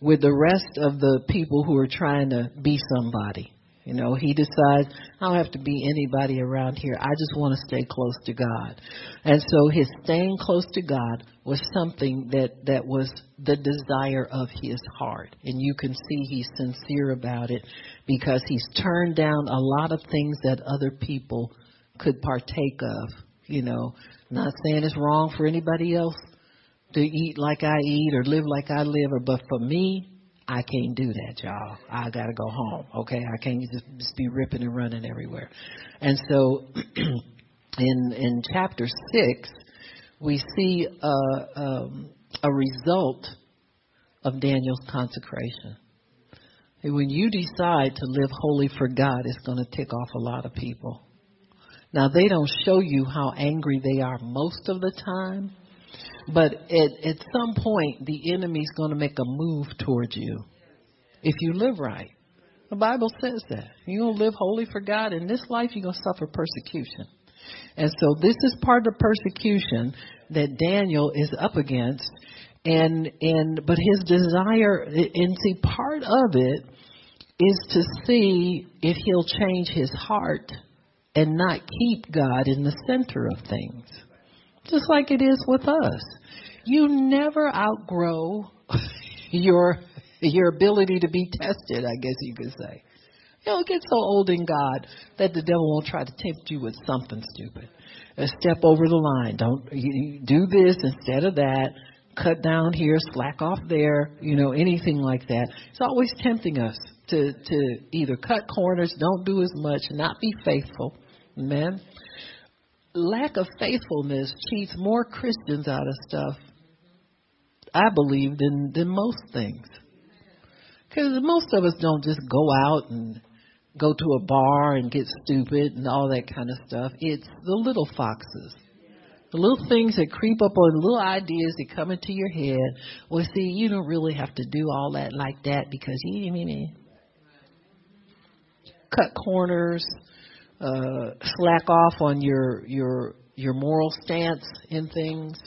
with the rest of the people who are trying to be somebody. You know, he decides, I don't have to be anybody around here. I just want to stay close to God. And so his staying close to God was something that, that was the desire of his heart. And you can see he's sincere about it because he's turned down a lot of things that other people could partake of. You know, not saying it's wrong for anybody else to eat like I eat or live like I live, or but for me, I can't do that, y'all. I gotta go home. Okay, I can't just, just be ripping and running everywhere. And so, in in chapter six, we see a, um, a result of Daniel's consecration. And when you decide to live holy for God, it's going to tick off a lot of people. Now they don't show you how angry they are most of the time, but at, at some point, the enemy's going to make a move towards you if you live right. The Bible says that. You're going to live holy for God. In this life, you're going to suffer persecution. And so this is part of the persecution that Daniel is up against. And, and, but his desire, and see, part of it is to see if he'll change his heart and not keep God in the center of things. Just like it is with us. You never outgrow your your ability to be tested, I guess you could say. You know, get so old in God that the devil won't try to tempt you with something stupid. A step over the line. Don't you, do this instead of that. Cut down here, slack off there. You know, anything like that. It's always tempting us to to either cut corners, don't do as much, not be faithful. Amen. Lack of faithfulness cheats more Christians out of stuff, I believe, than than most things. Because most of us don't just go out and go to a bar and get stupid and all that kind of stuff. It's the little foxes. The little things that creep up on little ideas that come into your head. Well, see, you don't really have to do all that like that because you, you cut corners, uh, slack off on your your your moral stance in things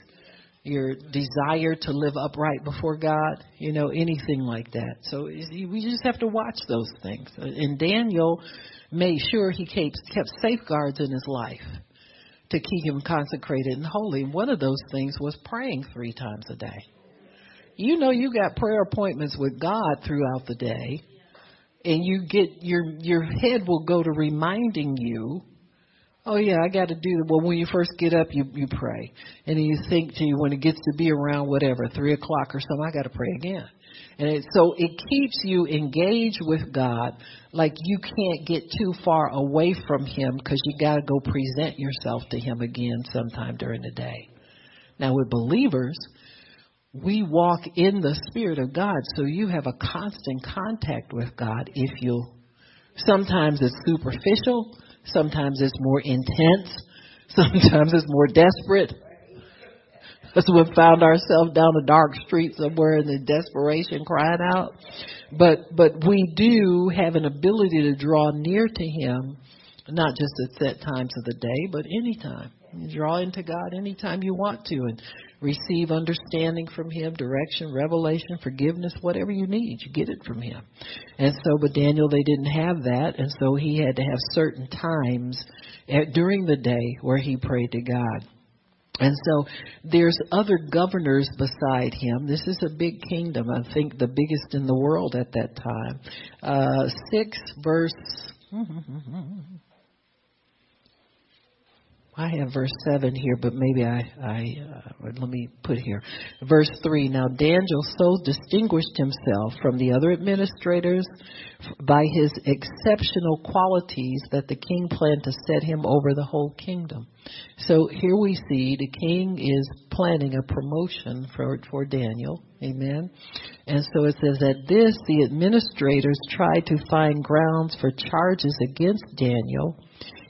your desire to live upright before God, you know, anything like that. So we just have to watch those things. And Daniel made sure he kept, kept safeguards in his life to keep him consecrated and holy. One of those things was praying three times a day. You know, you got prayer appointments with God throughout the day, and you get your your head will go to reminding you Oh yeah, I got to do. Well, when you first get up, you you pray, and then you think to you when it gets to be around whatever three o'clock or something, I got to pray again. And it, so it keeps you engaged with God, like you can't get too far away from Him because you got to go present yourself to Him again sometime during the day. Now with believers, we walk in the Spirit of God, so you have a constant contact with God. If you, sometimes it's superficial Sometimes it's more intense. Sometimes it's more desperate. That's when we found ourselves down a dark street somewhere in the desperation crying out. But but we do have an ability to draw near to him, not just at set times of the day, but anytime. You draw into God anytime you want to and receive understanding from Him, direction, revelation, forgiveness, whatever you need. You get it from Him. And so, but Daniel, they didn't have that, and so he had to have certain times at, during the day where he prayed to God. And so there's other governors beside him. This is a big kingdom. I think the biggest in the world at that time. Uh, 6 verse I have verse 7 here, but maybe I, I uh, let me put here. Verse 3 Now Daniel so distinguished himself from the other administrators by his exceptional qualities that the king planned to set him over the whole kingdom. So here we see the king is planning a promotion for, for Daniel. Amen. And so it says that this, the administrators tried to find grounds for charges against Daniel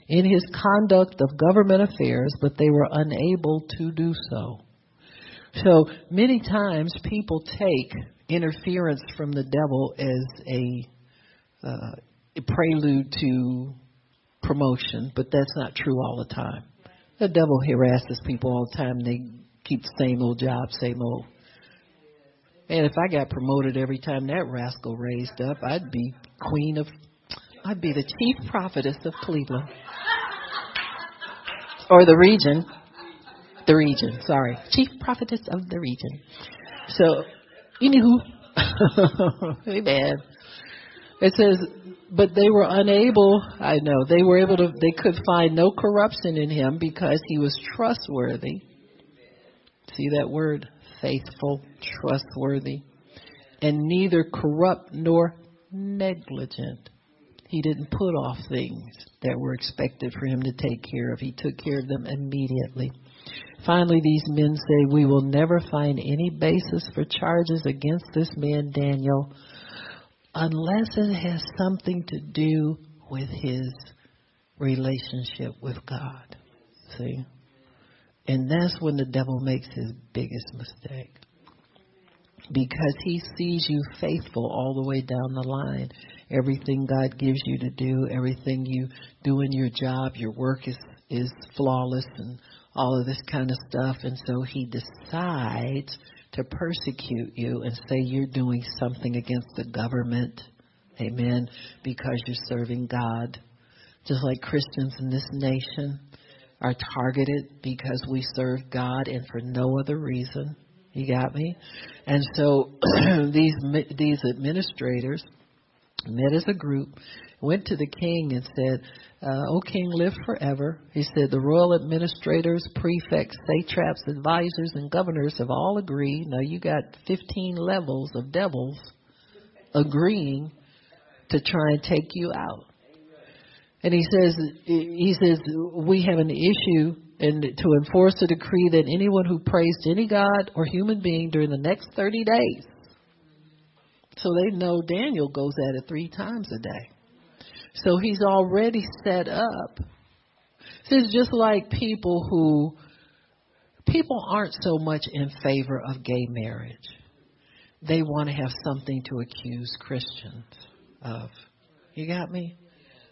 in his conduct of government affairs, but they were unable to do so. So many times people take interference from the devil as a, uh, a prelude to promotion, but that's not true all the time. The devil harasses people all the time. They keep the same old job, same old. And if I got promoted every time that rascal raised up, I'd be queen of, I'd be the chief prophetess of Cleveland or the region. The region, sorry. Chief prophetess of the region. So, anywho, amen. It says, but they were unable, I know, they were able to, they could find no corruption in him because he was trustworthy. See that word? Faithful, trustworthy. And neither corrupt nor negligent. He didn't put off things that were expected for him to take care of. He took care of them immediately. Finally, these men say, We will never find any basis for charges against this man, Daniel, unless it has something to do with his relationship with God. See? And that's when the devil makes his biggest mistake. Because he sees you faithful all the way down the line everything God gives you to do, everything you do in your job, your work is is flawless and all of this kind of stuff and so he decides to persecute you and say you're doing something against the government Amen. Because you're serving God. Just like Christians in this nation are targeted because we serve God and for no other reason. You got me? And so these these administrators met as a group, went to the king and said, uh, O king, live forever. He said, the royal administrators, prefects, satraps, advisors, and governors have all agreed. Now you got 15 levels of devils agreeing to try and take you out. And he says, he says, we have an issue and to enforce a decree that anyone who prays to any God or human being during the next 30 days. So they know Daniel goes at it three times a day. So he's already set up. So it's just like people who, people aren't so much in favor of gay marriage. They want to have something to accuse Christians of. You got me?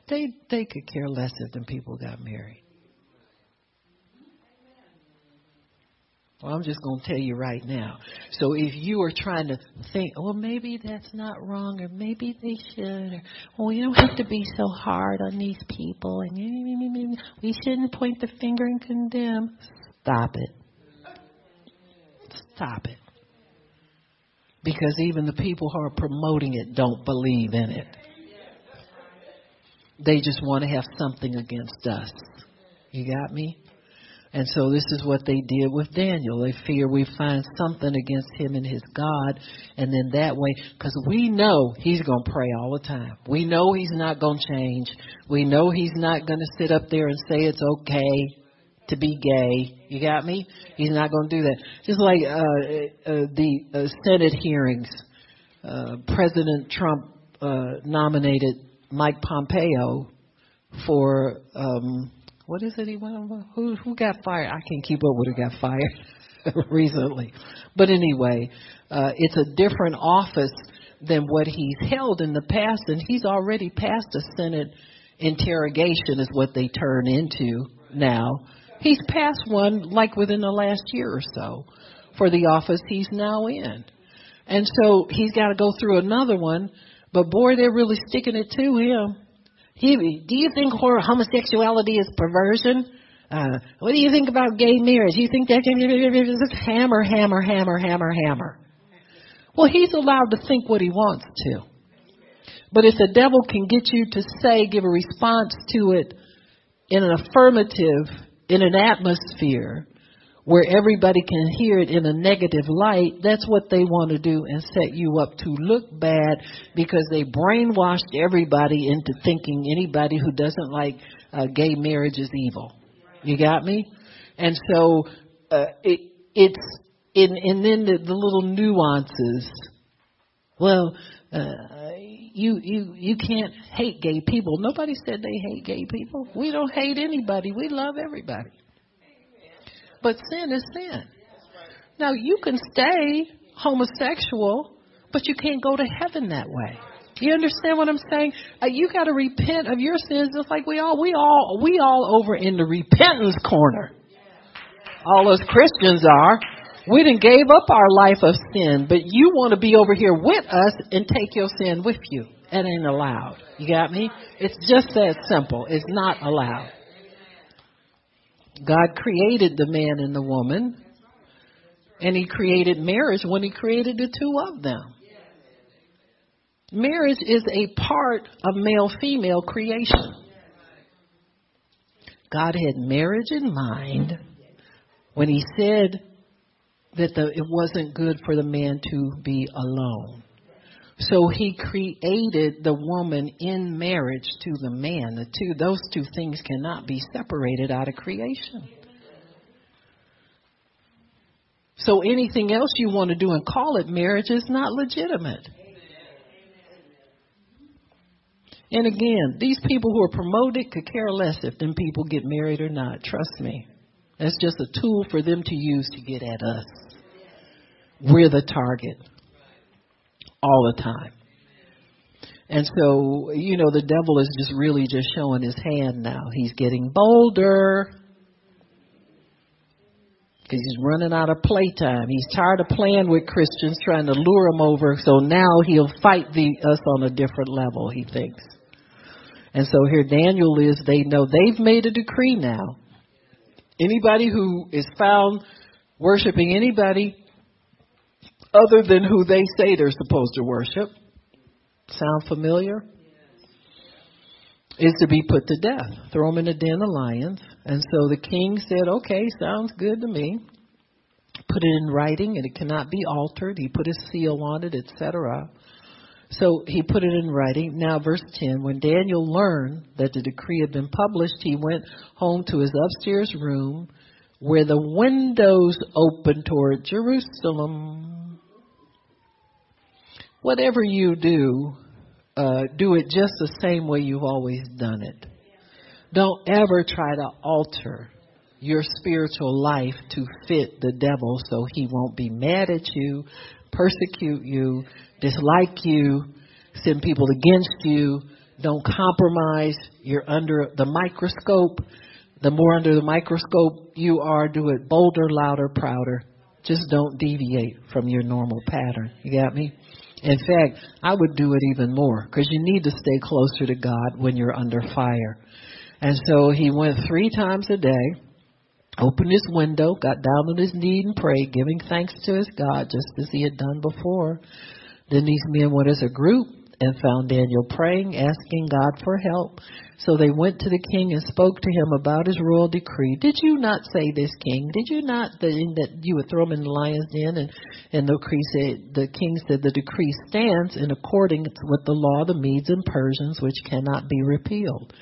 They they could care less if them people got married. Well, I'm just going to tell you right now. So if you are trying to think, well, maybe that's not wrong, or maybe they should, or well, you don't have to be so hard on these people, and we shouldn't point the finger and condemn. Stop it. Stop it. Because even the people who are promoting it don't believe in it. They just want to have something against us. You got me? And so this is what they did with Daniel. They fear we find something against him and his God. And then that way, because we know he's going to pray all the time. We know he's not going to change. We know he's not going to sit up there and say it's okay to be gay. You got me? He's not going to do that. Just like uh, uh, the uh, Senate hearings, uh, President Trump uh, nominated Mike Pompeo for um, what is it he went over? Who who got fired? I can't keep up with who got fired recently. But anyway, uh, it's a different office than what he's held in the past, and he's already passed a Senate interrogation, is what they turn into now. He's passed one like within the last year or so for the office he's now in. And so he's got to go through another one, but boy, they're really sticking it to him. He, do you think homosexuality is perversion? Uh, what do you think about gay marriage? You think that hammer, hammer, hammer, hammer, hammer? Well, he's allowed to think what he wants to. But if the devil can get you to say, give a response to it in an affirmative, in an atmosphere where everybody can hear it in a negative light, that's what they want to do and set you up to look bad because they brainwashed everybody into thinking anybody who doesn't like uh, gay marriage is evil. You got me? And so uh, it, it's in, and then the, the little nuances. Well, uh, you you you can't hate gay people. Nobody said they hate gay people. We don't hate anybody. We love everybody. But sin is sin. Now, you can stay homosexual, but you can't go to heaven that way. You understand what I'm saying? Uh, you got to repent of your sins, just like we all we all we all over in the repentance corner. All us Christians are. We didn't gave up our life of sin, but you want to be over here with us and take your sin with you. It ain't allowed. You got me? It's just that simple. It's not allowed. God created the man and the woman, and He created marriage when He created the two of them. Marriage is a part of male female creation. God had marriage in mind when He said that the, it wasn't good for the man to be alone. So he created the woman in marriage to the man. The two, those two things cannot be separated out of creation. So anything else you want to do and call it marriage is not legitimate. And again, these people who are promoted could care less if them people get married or not. Trust me. That's just a tool for them to use to get at us. We're the target all the time. And so, you know, the devil is just really just showing his hand now. He's getting bolder. because he's running out of playtime. He's tired of playing with Christians, trying to lure them over. So now he'll fight the, us on a different level. He thinks. And so here Daniel is. They know they've made a decree now. Anybody who is found worshiping anybody other than who they say they're supposed to worship. Sound familiar? Is to be put to death. Throw them in a den of lions. And so the king said, okay, sounds good to me. Put it in writing and it cannot be altered. He put his seal on it, etc. So he put it in writing. Now, verse 10 When Daniel learned that the decree had been published, he went home to his upstairs room where the windows opened toward Jerusalem. Whatever you do, uh, do it just the same way you've always done it. Don't ever try to alter your spiritual life to fit the devil so he won't be mad at you, persecute you, dislike you, send people against you. Don't compromise. You're under the microscope. The more under the microscope you are, do it bolder, louder, prouder. Just don't deviate from your normal pattern. You got me? In fact, I would do it even more because you need to stay closer to God when you're under fire. And so he went three times a day, opened his window, got down on his knee and prayed, giving thanks to his God just as he had done before. Then these men went as a group and found Daniel praying, asking God for help. So they went to the king and spoke to him about his royal decree. Did you not say this, king? Did you not that, you would throw him in the lion's den? And, and the, decree said, the king said, the decree stands in accordance with the law of the Medes and Persians, which cannot be repealed.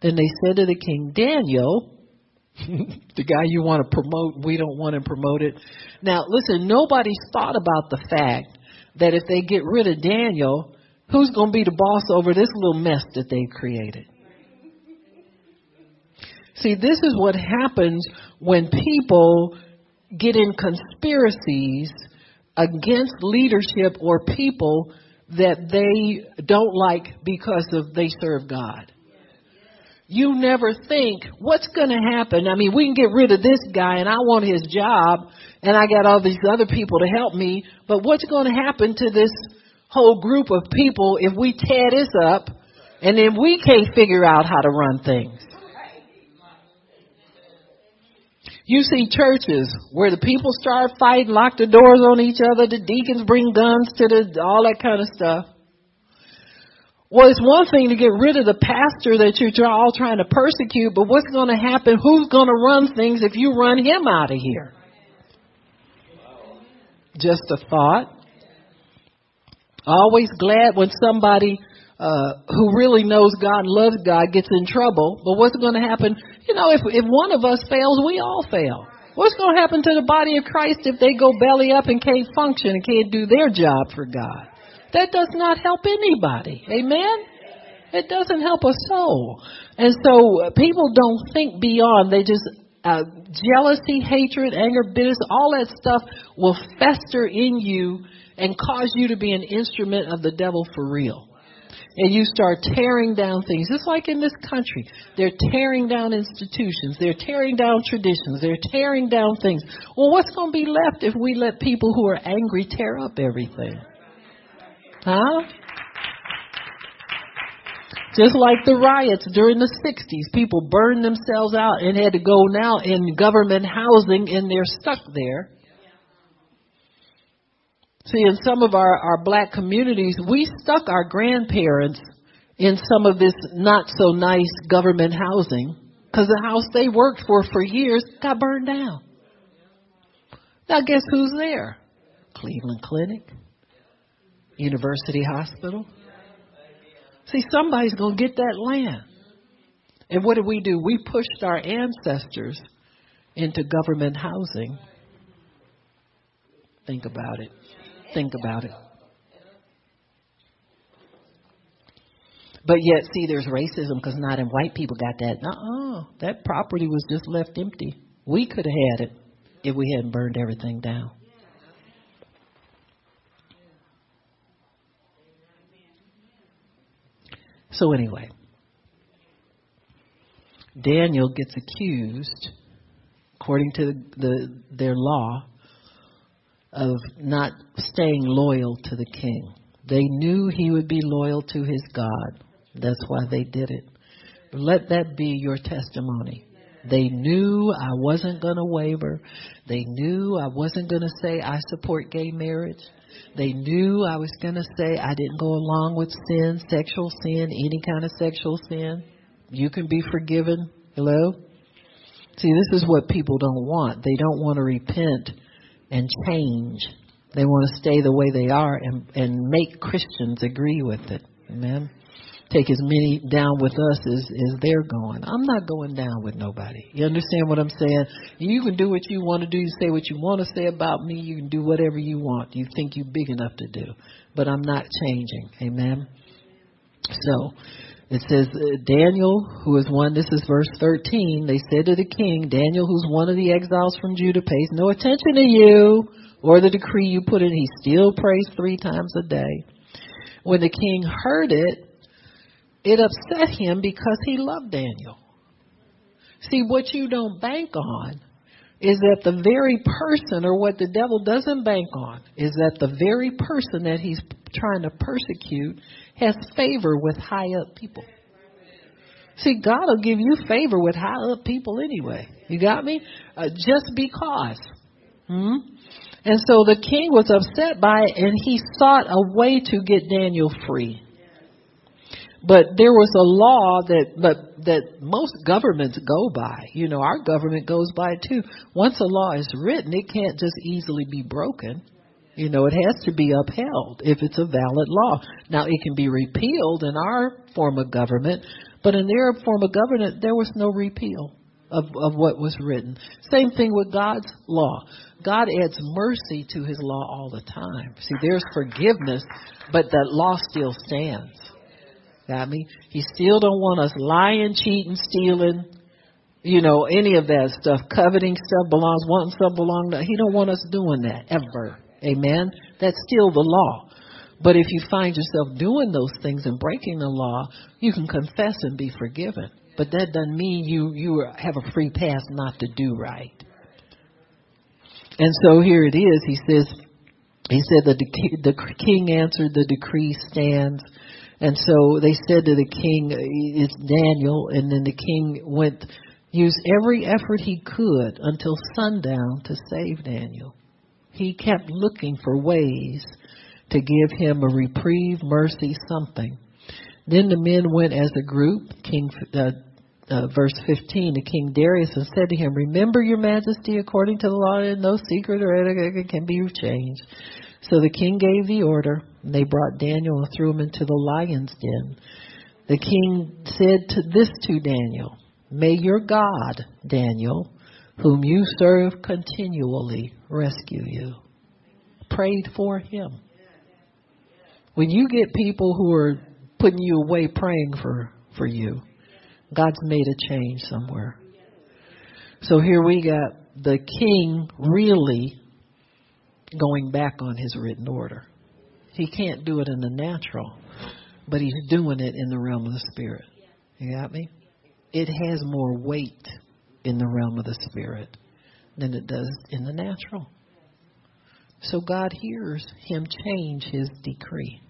Then they said to the king, Daniel, the guy you want to promote, we don't want to promote it. Now, listen, nobody's thought about the fact that if they get rid of Daniel, who's going to be the boss over this little mess that they created? See, this is what happens when people get in conspiracies against leadership or people that they don't like because of they serve God. You never think what's going to happen. I mean, we can get rid of this guy and I want his job and I got all these other people to help me, but what's going to happen to this whole group of people if we tear this up and then we can't figure out how to run things? You see churches where the people start fighting, lock the doors on each other, the deacons bring guns to the, all that kind of stuff. Well, it's one thing to get rid of the pastor that you're all trying to persecute, but what's going to happen? Who's going to run things if you run him out of here? Just a thought. Always glad when somebody uh, who really knows God and loves God gets in trouble. But what's going to happen? You know, if if one of us fails, we all fail. What's going to happen to the body of Christ if they go belly up and can't function and can't do their job for God? That does not help anybody. Amen. It doesn't help a soul. And so uh, people don't think beyond. They just uh, jealousy, hatred, anger, bitterness, all that stuff will fester in you and cause you to be an instrument of the devil for real and you start tearing down things, just like in this country. They're tearing down institutions, they're tearing down traditions, they're tearing down things. Well, what's going to be left if we let people who are angry tear up everything? Huh? Just like the riots during the 60s, people burned themselves out and had to go now in government housing and they're stuck there See, in some of our, our black communities, we stuck our grandparents in some of this not so nice government housing because the house they worked for for years got burned down. Now, guess who's there? Cleveland Clinic, University Hospital. See, somebody's going to get that land. And what did we do? We pushed our ancestors into government housing. Think about it think about it. But yet, see, there's racism because not in white people got that. Uh uh That property was just left empty. We could have had it if we hadn't burned everything down. So, anyway, Daniel gets accused according to the, the, their law of not staying loyal to the king. They knew he would be loyal to his God. That's why they did it. Let that be your testimony. They knew I wasn't going to waver. They knew I wasn't going to say I support gay marriage. They knew I was going to say I didn't go along with sin, sexual sin, any kind of sexual sin. You can be forgiven. Hello? See, this is what people don't want. They don't want to repent and change. They want to stay the way they are and, and make Christians agree with it. Amen take as many down with us as, as they're going. I'm not going down with nobody. You understand what I'm saying? You can do what you want to do, you say what you want to say about me, you can do whatever you want. You think you're big enough to do. But I'm not changing. Amen. So it says uh, Daniel, who is one, this is verse 13, they said to the king, Daniel, who's one of the exiles from Judah, pays no attention to you or the decree you put in. He still prays three times a day. When the king heard it, it upset him because he loved Daniel. See, what you don't bank on is that the very person, or what the devil doesn't bank on, is that the very person that he's trying to persecute has favor with high up people. See, God will give you favor with high up people anyway. You got me? Uh, just because. Hmm? And so the king was upset by it, and he sought a way to get Daniel free. But there was a law that, but that most governments go by. You know, our government goes by too. Once a law is written, it can't just easily be broken. You know, it has to be upheld if it's a valid law. Now, it can be repealed in our form of government, but in their form of government, there was no repeal of, of what was written. Same thing with God's law. God adds mercy to his law all the time. See, there's forgiveness, but that law still stands. Got me? He still don't want us lying, cheating, stealing, you know, any of that stuff. Coveting stuff belongs, wanting stuff belong to. He don't want us doing that ever. Amen. That's still the law. But if you find yourself doing those things and breaking the law, you can confess and be forgiven. But that doesn't mean you you have a free pass not to do right. And so here it is. He says, he said the the king answered, the decree stands. And so they said to the king, it's Daniel, and then the king went, used every effort he could until sundown to save Daniel. He kept looking for ways to give him a reprieve, mercy, something. Then the men went as a group, King, uh, uh, verse 15, to King Darius and said to him, Remember your majesty according to the law, no secret or it can be changed. So the king gave the order, and they brought Daniel and threw him into the lion's den. The king said to this to Daniel, May your God, Daniel, whom you serve continually, rescue you. Prayed for him. When you get people who are putting you away praying for, for you, God's made a change somewhere. So here we got the king really going back on his written order. He can't do it in the natural, but he's doing it in the realm of the spirit. You got me? It has more weight in the realm of the spirit than it does in the natural. So God hears him change his decree.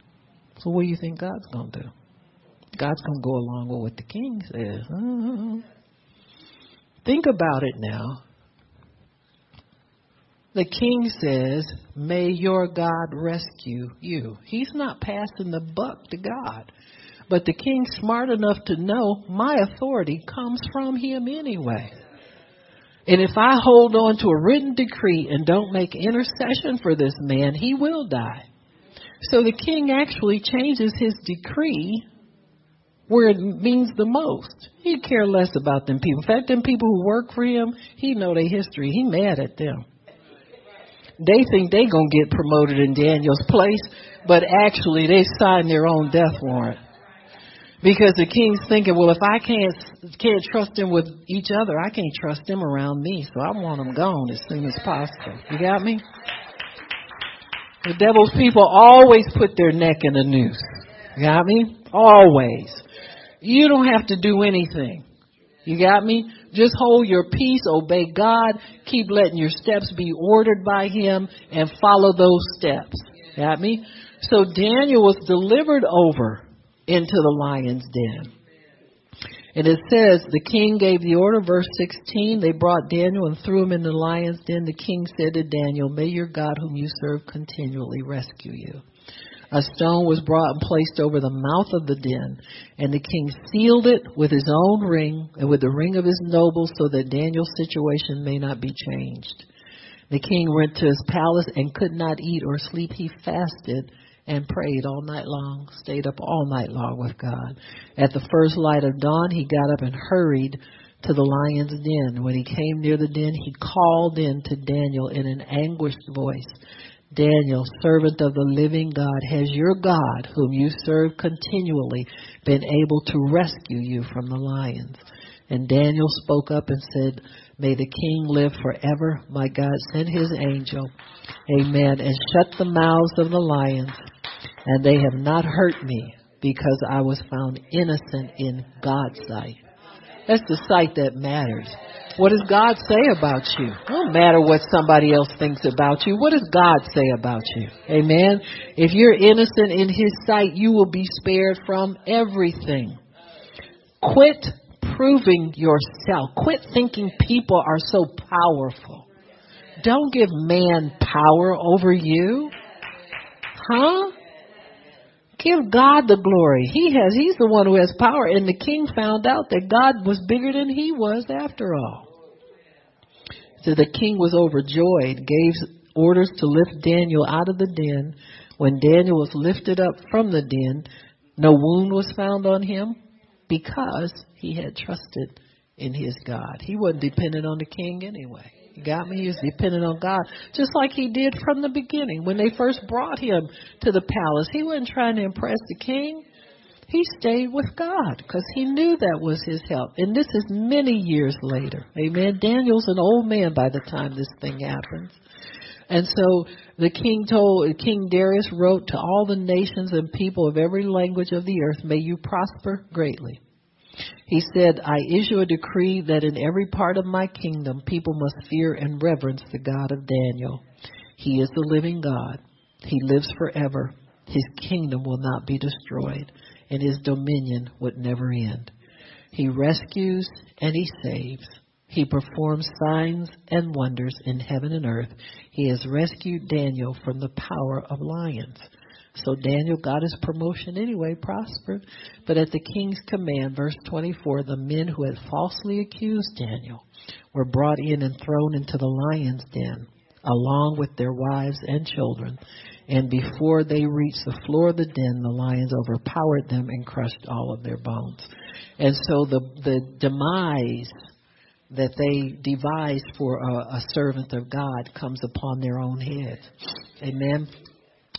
So what do you think God's going to do? God's going to go along with what the king says. Uh-huh. Think about it now. The king says, May your God rescue you. He's not passing the buck to God. But the king's smart enough to know my authority comes from him anyway. And if I hold on to a written decree and don't make intercession for this man, he will die. So the king actually changes his decree where it means the most. He'd care less about them people. In fact, them people who work for him, he know their history. He mad at them they think they gonna get promoted in Daniel's place, but actually they signed their own death warrant. Because the king's thinking, well, if I can't can't trust them with each other, I can't trust them around me. So I want them gone as soon as possible. You got me? The devil's people always put their neck in a noose. You got me? Always. You don't have to do anything. You got me? Just hold your peace, obey God, keep letting your steps be ordered by Him, and follow those steps. Got me? So Daniel was delivered over into the lion's den. And it says, the king gave the order, verse 16, they brought Daniel and threw him in the lion's den. The king said to Daniel, May your God whom you serve continually rescue you. A stone was brought and placed over the mouth of the den, and the king sealed it with his own ring and with the ring of his nobles so that Daniel's situation may not be changed. The king went to his palace and could not eat or sleep. He fasted and prayed all night long, stayed up all night long with God. At the first light of dawn, he got up and hurried to the lion's den. When he came near the den, he called in to Daniel in an anguished voice. Daniel, servant of the living God, has your God, whom you serve continually, been able to rescue you from the lions? And Daniel spoke up and said, May the king live forever. My God, send his angel. Amen. And shut the mouths of the lions and they have not hurt me because I was found innocent in God's sight. That's the sight that matters. What does God say about you? It don't matter what somebody else thinks about you. What does God say about you? Amen. If you're innocent in His sight, you will be spared from everything. Quit proving yourself. Quit thinking people are so powerful. Don't give man power over you. Huh? Give God the glory. He has, he's the one who has power. And the king found out that God was bigger than he was after all. So the king was overjoyed, gave orders to lift Daniel out of the den. When Daniel was lifted up from the den, no wound was found on him because he had trusted in his God. He wasn't dependent on the king anyway. You got me? He was dependent on God, just like he did from the beginning when they first brought him to the palace. He wasn't trying to impress the king. He stayed with God because he knew that was his help. And this is many years later. Amen. Daniel's an old man by the time this thing happens. And so the king told, King Darius wrote to all the nations and people of every language of the earth, may you prosper greatly. He said, I issue a decree that in every part of my kingdom people must fear and reverence the God of Daniel. He is the living God. He lives forever. His kingdom will not be destroyed, and his dominion would never end. He rescues and he saves. He performs signs and wonders in heaven and earth. He has rescued Daniel from the power of lions. So Daniel got his promotion anyway, prospered. But at the king's command, verse 24, the men who had falsely accused Daniel were brought in and thrown into the lion's den, along with their wives and children. And before they reached the floor of the den, the lions overpowered them and crushed all of their bones. And so the, the demise that they devised for a, a servant of God comes upon their own heads. Amen.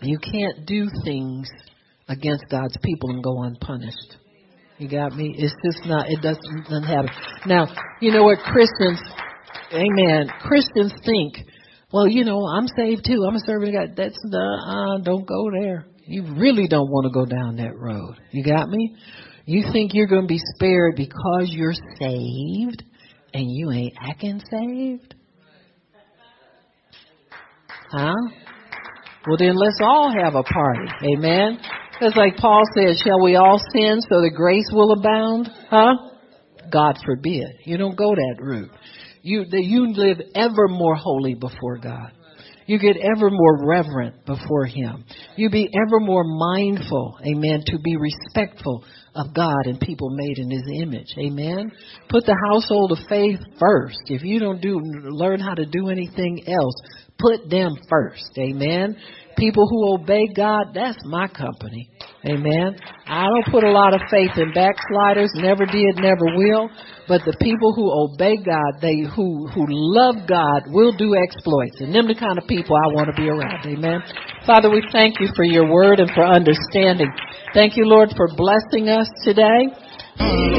You can't do things against God's people and go unpunished. You got me? It's just not, it doesn't, doesn't happen. Now, you know what Christians, amen, Christians think, well, you know, I'm saved too. I'm a servant of God. That's the, uh, don't go there. You really don't want to go down that road. You got me? You think you're going to be spared because you're saved and you ain't acting saved? Huh? Well, then let's all have a party. Amen. Because like Paul said, shall we all sin so the grace will abound? Huh? God forbid. You don't go that route. You, that you live ever more holy before God. You get ever more reverent before Him. You be ever more mindful, amen, to be respectful of God and people made in His image, amen. Put the household of faith first. If you don't do, learn how to do anything else, put them first. Amen. People who obey God, that's my company. Amen. I don't put a lot of faith in backsliders, never did, never will. But the people who obey God, they who who love God will do exploits. And them the kind of people I want to be around. Amen. Father, we thank you for your word and for understanding. Thank you, Lord, for blessing us today.